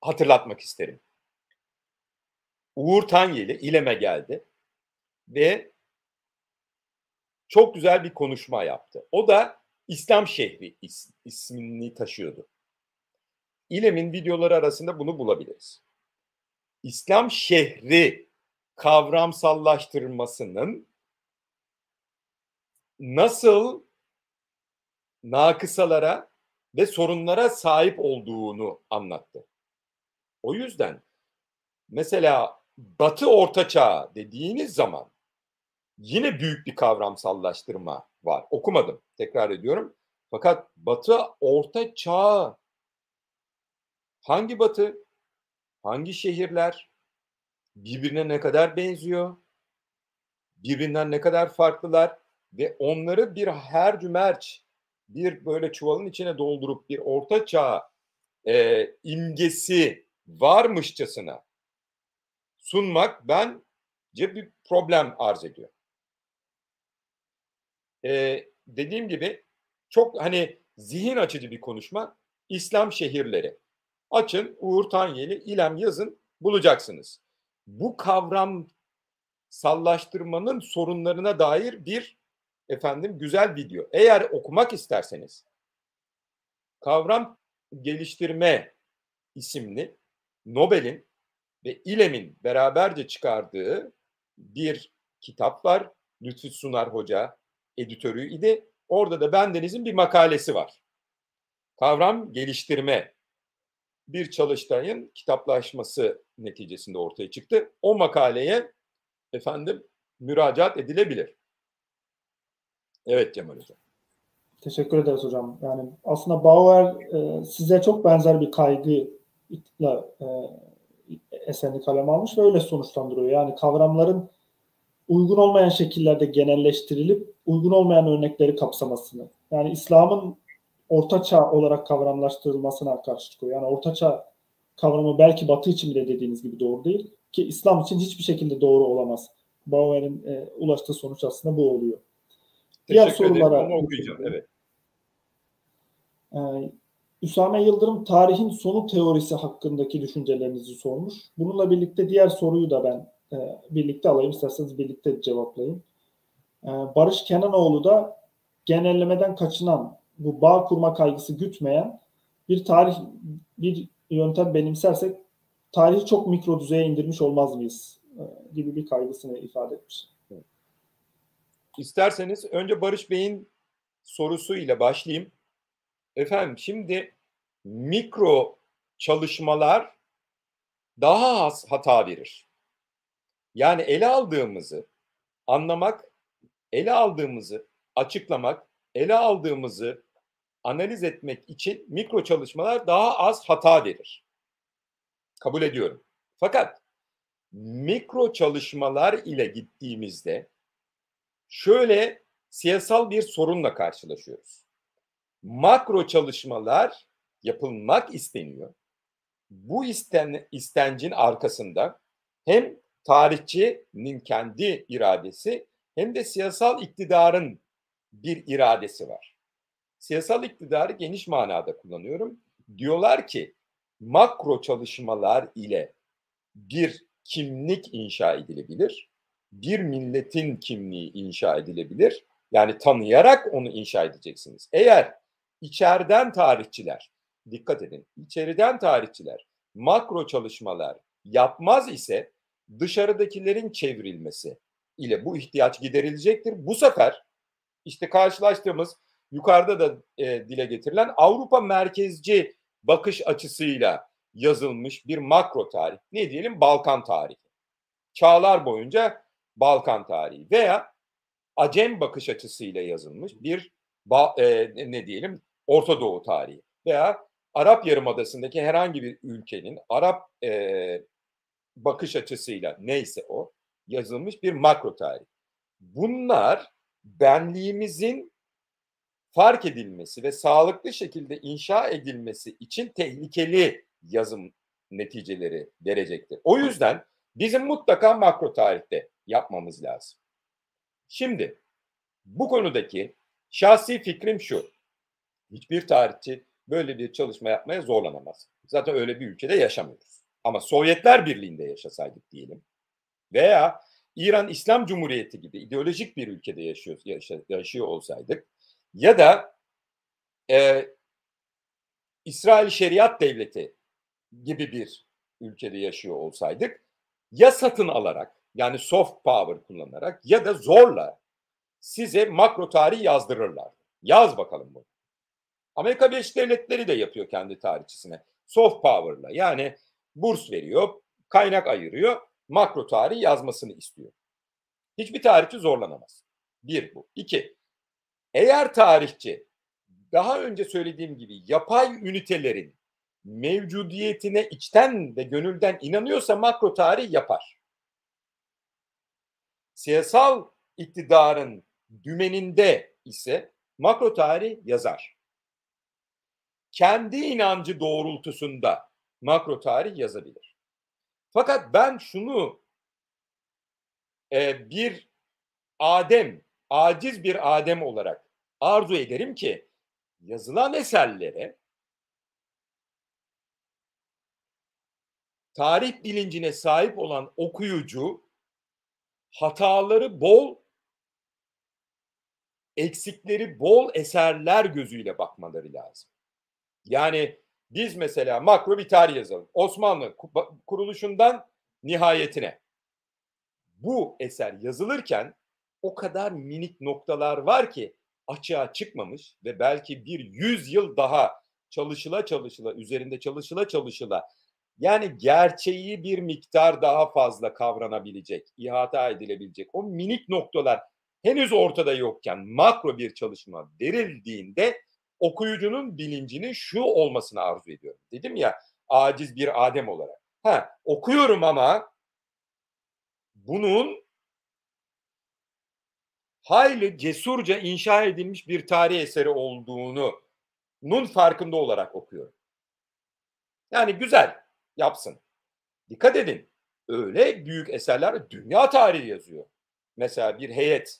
hatırlatmak isterim. Uğur Tanyeli İlem'e geldi ve çok güzel bir konuşma yaptı. O da İslam şehri is, ismini taşıyordu. İlem'in videoları arasında bunu bulabiliriz. İslam şehri kavramsallaştırmasının nasıl nakısalara ve sorunlara sahip olduğunu anlattı. O yüzden mesela Batı Orta Çağ dediğiniz zaman yine büyük bir kavramsallaştırma var. Okumadım, tekrar ediyorum. Fakat Batı Orta Çağ hangi Batı, hangi şehirler birbirine ne kadar benziyor, birbirinden ne kadar farklılar ve onları bir her cümerç bir böyle çuvalın içine doldurup bir orta çağ e, imgesi varmışçasına sunmak bence bir problem arz ediyor. E, dediğim gibi çok hani zihin açıcı bir konuşma. İslam şehirleri. Açın Uğur Tanyeli, İlem yazın bulacaksınız. Bu kavram sallaştırmanın sorunlarına dair bir efendim güzel video. Eğer okumak isterseniz kavram geliştirme isimli Nobel'in ve İLEM'in beraberce çıkardığı bir kitap var. Lütfü Sunar Hoca editörü idi. Orada da bendenizin bir makalesi var. Kavram geliştirme bir çalıştayın kitaplaşması neticesinde ortaya çıktı. O makaleye efendim müracaat edilebilir. Evet Cemal Hocam. Teşekkür ederiz hocam. Yani aslında Bauer e, size çok benzer bir kaygıyla e, eserini kaleme almış ve öyle sonuçlandırıyor. Yani kavramların uygun olmayan şekillerde genelleştirilip uygun olmayan örnekleri kapsamasını. Yani İslam'ın orta çağ olarak kavramlaştırılmasına karşı çıkıyor. Yani orta çağ kavramı belki Batı için bile dediğiniz gibi doğru değil ki İslam için hiçbir şekilde doğru olamaz. Bauer'in e, ulaştığı sonuç aslında bu oluyor. Diğer sorulara Onu okuyacağım. Evet. Ee, Üsame Yıldırım tarihin sonu teorisi hakkındaki düşüncelerinizi sormuş. Bununla birlikte diğer soruyu da ben e, birlikte alayım. İsterseniz birlikte cevaplayayım. E, Barış Kenanoğlu da genellemeden kaçınan, bu bağ kurma kaygısı gütmeyen bir tarih, bir yöntem benimsersek tarihi çok mikro düzeye indirmiş olmaz mıyız? E, gibi bir kaygısını ifade etmiş. İsterseniz önce Barış Bey'in sorusuyla başlayayım. Efendim şimdi mikro çalışmalar daha az hata verir. Yani ele aldığımızı anlamak, ele aldığımızı açıklamak, ele aldığımızı analiz etmek için mikro çalışmalar daha az hata verir. Kabul ediyorum. Fakat mikro çalışmalar ile gittiğimizde şöyle siyasal bir sorunla karşılaşıyoruz. Makro çalışmalar yapılmak isteniyor. Bu isten, istencin arkasında hem tarihçinin kendi iradesi hem de siyasal iktidarın bir iradesi var. Siyasal iktidarı geniş manada kullanıyorum. Diyorlar ki makro çalışmalar ile bir kimlik inşa edilebilir bir milletin kimliği inşa edilebilir. Yani tanıyarak onu inşa edeceksiniz. Eğer içeriden tarihçiler, dikkat edin, içeriden tarihçiler makro çalışmalar yapmaz ise dışarıdakilerin çevrilmesi ile bu ihtiyaç giderilecektir. Bu sefer işte karşılaştığımız yukarıda da e, dile getirilen Avrupa merkezci bakış açısıyla yazılmış bir makro tarih. Ne diyelim? Balkan tarihi. Çağlar boyunca Balkan tarihi veya Acem bakış açısıyla yazılmış bir e, ne diyelim Orta Doğu tarihi veya Arap Yarımadası'ndaki herhangi bir ülkenin Arap e, bakış açısıyla neyse o yazılmış bir makro tarih. Bunlar benliğimizin fark edilmesi ve sağlıklı şekilde inşa edilmesi için tehlikeli yazım neticeleri verecektir. O yüzden bizim mutlaka makro tarihte yapmamız lazım. Şimdi bu konudaki şahsi fikrim şu. Hiçbir tarihçi böyle bir çalışma yapmaya zorlanamaz. Zaten öyle bir ülkede yaşamıyoruz. Ama Sovyetler Birliği'nde yaşasaydık diyelim veya İran İslam Cumhuriyeti gibi ideolojik bir ülkede yaşıyor, yaşıyor olsaydık ya da e, İsrail Şeriat Devleti gibi bir ülkede yaşıyor olsaydık ya satın alarak yani soft power kullanarak ya da zorla size makro tarih yazdırırlar. Yaz bakalım bunu. Amerika Birleşik Devletleri de yapıyor kendi tarihçisine. Soft power'la yani burs veriyor, kaynak ayırıyor, makro tarih yazmasını istiyor. Hiçbir tarihçi zorlanamaz. Bir bu. İki, eğer tarihçi daha önce söylediğim gibi yapay ünitelerin mevcudiyetine içten ve gönülden inanıyorsa makro tarih yapar. Siyasal iktidarın dümeninde ise makro tarih yazar. Kendi inancı doğrultusunda makro tarih yazabilir. Fakat ben şunu e, bir adem, aciz bir adem olarak arzu ederim ki yazılan eserlere tarih bilincine sahip olan okuyucu hataları bol, eksikleri bol eserler gözüyle bakmaları lazım. Yani biz mesela makro bir tarih yazalım. Osmanlı kuruluşundan nihayetine. Bu eser yazılırken o kadar minik noktalar var ki açığa çıkmamış ve belki bir yüz yıl daha çalışıla çalışıla üzerinde çalışıla çalışıla yani gerçeği bir miktar daha fazla kavranabilecek, ihata edilebilecek o minik noktalar henüz ortada yokken makro bir çalışma verildiğinde okuyucunun bilincinin şu olmasını arzu ediyorum. Dedim ya aciz bir adem olarak. Ha okuyorum ama bunun hayli cesurca inşa edilmiş bir tarih eseri olduğunu nun farkında olarak okuyorum. Yani güzel yapsın. Dikkat edin. Öyle büyük eserler dünya tarihi yazıyor. Mesela bir heyet,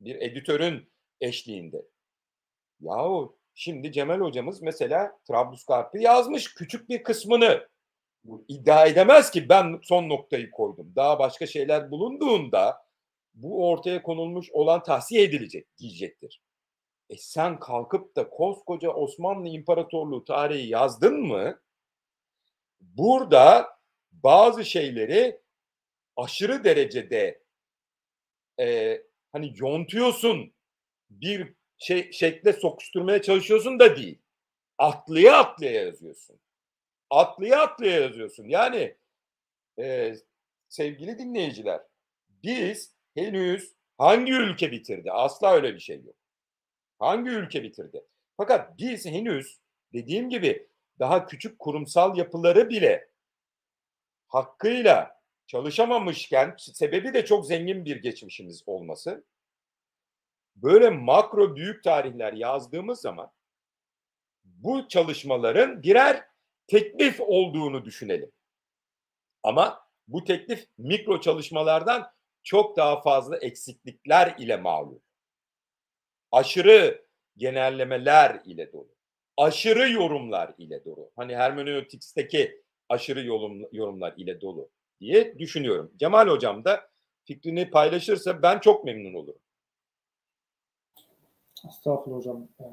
bir editörün eşliğinde. Yahu şimdi Cemal hocamız mesela Trablusgarp'ı yazmış küçük bir kısmını. İddia edemez ki ben son noktayı koydum. Daha başka şeyler bulunduğunda bu ortaya konulmuş olan tahsiye edilecek diyecektir. E sen kalkıp da koskoca Osmanlı İmparatorluğu tarihi yazdın mı? Burada bazı şeyleri aşırı derecede e, hani yontuyorsun bir şey şekle sokuşturmaya çalışıyorsun da değil. Atlıya atlıya yazıyorsun. Atlıya atlıya yazıyorsun. Yani e, sevgili dinleyiciler biz henüz hangi ülke bitirdi? Asla öyle bir şey yok. Hangi ülke bitirdi? Fakat biz henüz dediğim gibi daha küçük kurumsal yapıları bile hakkıyla çalışamamışken sebebi de çok zengin bir geçmişimiz olması. Böyle makro büyük tarihler yazdığımız zaman bu çalışmaların birer teklif olduğunu düşünelim. Ama bu teklif mikro çalışmalardan çok daha fazla eksiklikler ile mağlup. Aşırı genellemeler ile dolu. Aşırı yorumlar ile dolu. Hani hermeneutiks'teki aşırı yorum, yorumlar ile dolu diye düşünüyorum. Cemal hocam da fikrini paylaşırsa ben çok memnun olurum. Estağfurullah hocam. Ee,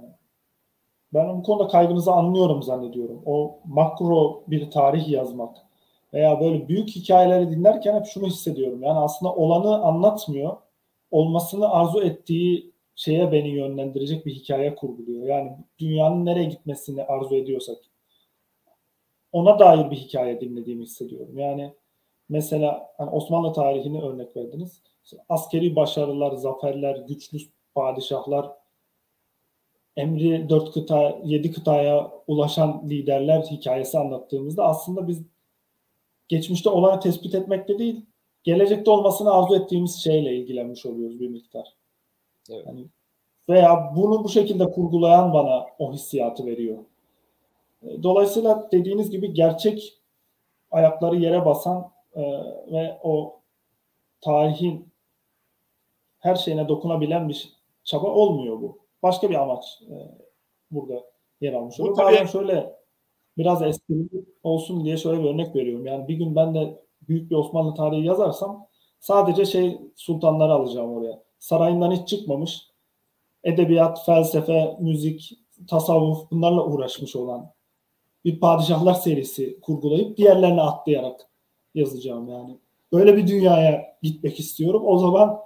ben bu konuda kaygınızı anlıyorum zannediyorum. O makro bir tarih yazmak veya böyle büyük hikayeleri dinlerken hep şunu hissediyorum. Yani aslında olanı anlatmıyor. Olmasını arzu ettiği şeye beni yönlendirecek bir hikaye kurguluyor. Yani dünyanın nereye gitmesini arzu ediyorsak ona dair bir hikaye dinlediğimi hissediyorum. Yani mesela hani Osmanlı tarihini örnek verdiniz. Askeri başarılar, zaferler, güçlü padişahlar, emri dört kıta, yedi kıtaya ulaşan liderler hikayesi anlattığımızda aslında biz geçmişte olanı tespit etmekte değil, gelecekte olmasını arzu ettiğimiz şeyle ilgilenmiş oluyoruz bir miktar. Evet. Yani veya bunu bu şekilde kurgulayan bana o hissiyatı veriyor. Dolayısıyla dediğiniz gibi gerçek ayakları yere basan e, ve o tarihin her şeyine dokunabilen bir çaba olmuyor bu. Başka bir amaç e, burada yer almış oluyor. Tabii... Bazen şöyle biraz eski olsun diye şöyle bir örnek veriyorum. Yani bir gün ben de büyük bir Osmanlı tarihi yazarsam sadece şey sultanları alacağım oraya. Sarayından hiç çıkmamış. Edebiyat, felsefe, müzik, tasavvuf bunlarla uğraşmış olan bir padişahlar serisi kurgulayıp diğerlerine atlayarak yazacağım yani. Böyle bir dünyaya gitmek istiyorum. O zaman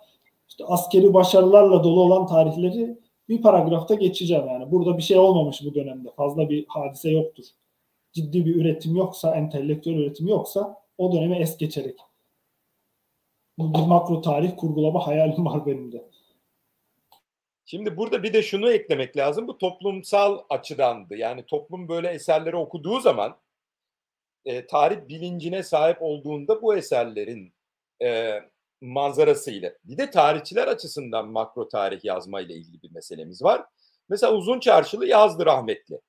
işte askeri başarılarla dolu olan tarihleri bir paragrafta geçeceğim yani. Burada bir şey olmamış bu dönemde. Fazla bir hadise yoktur. Ciddi bir üretim yoksa, entelektüel üretim yoksa o dönemi es geçerek. Bir makro tarih kurgulama hayalim var benim de. Şimdi burada bir de şunu eklemek lazım. Bu toplumsal açıdandı. Yani toplum böyle eserleri okuduğu zaman e, tarih bilincine sahip olduğunda bu eserlerin e, manzarasıyla. Bir de tarihçiler açısından makro tarih yazma ile ilgili bir meselemiz var. Mesela Uzun Çarşılı yazdı rahmetli.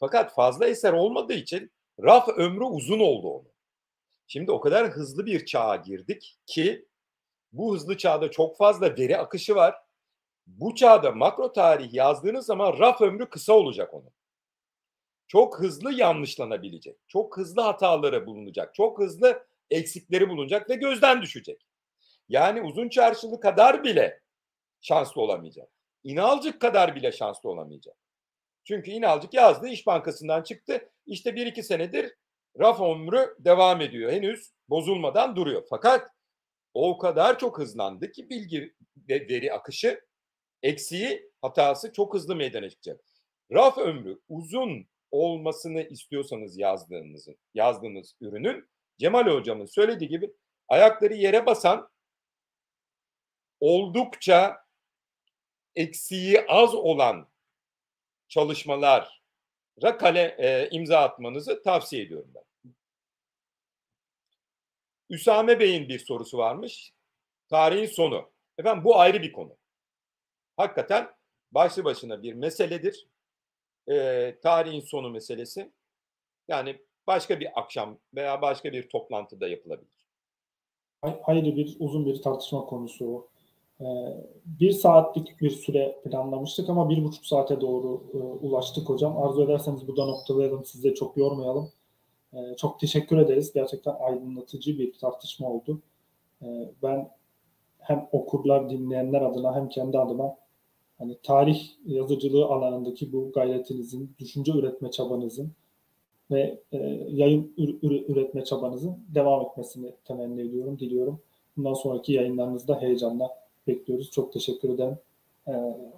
Fakat fazla eser olmadığı için raf ömrü uzun oldu onun. Şimdi o kadar hızlı bir çağa girdik ki bu hızlı çağda çok fazla veri akışı var. Bu çağda makro tarih yazdığınız zaman raf ömrü kısa olacak onun. Çok hızlı yanlışlanabilecek. Çok hızlı hataları bulunacak. Çok hızlı eksikleri bulunacak ve gözden düşecek. Yani uzun çarşılı kadar bile şanslı olamayacak. İnalcık kadar bile şanslı olamayacak. Çünkü İnalcık yazdı, İş Bankası'ndan çıktı. İşte bir iki senedir raf ömrü devam ediyor. Henüz bozulmadan duruyor. Fakat o kadar çok hızlandı ki bilgi ve veri akışı eksiği hatası çok hızlı meydana çıkacak. Raf ömrü uzun olmasını istiyorsanız yazdığınızın yazdığınız ürünün Cemal hocamın söylediği gibi ayakları yere basan oldukça eksiği az olan çalışmalara kale e, imza atmanızı tavsiye ediyorum ben. Üsame Bey'in bir sorusu varmış. Tarihin sonu. Efendim bu ayrı bir konu. Hakikaten başlı başına bir meseledir. E, tarihin sonu meselesi. Yani başka bir akşam veya başka bir toplantıda yapılabilir. Ayrı bir uzun bir tartışma konusu o. Ee, bir saatlik bir süre planlamıştık ama bir buçuk saate doğru e, ulaştık hocam. Arzu ederseniz burada noktalayalım, sizi çok yormayalım. Ee, çok teşekkür ederiz. Gerçekten aydınlatıcı bir tartışma oldu. Ee, ben hem okurlar, dinleyenler adına hem kendi adıma hani tarih yazıcılığı alanındaki bu gayretinizin, düşünce üretme çabanızın ve e, yayın üretme çabanızın devam etmesini temenni ediyorum, diliyorum. Bundan sonraki yayınlarınızda heyecanla bekliyoruz. Çok teşekkür ederim. Ee,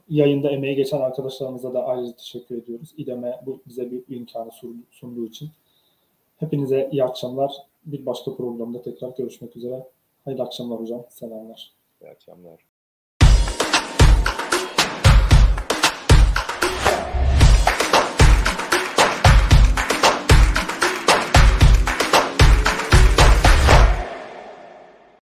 yayında emeği geçen arkadaşlarımıza da ayrıca teşekkür ediyoruz. İDEM'e bu bize bir imkanı sunduğu için. Hepinize iyi akşamlar. Bir başka programda tekrar görüşmek üzere. Hayırlı akşamlar hocam. Selamlar. İyi akşamlar.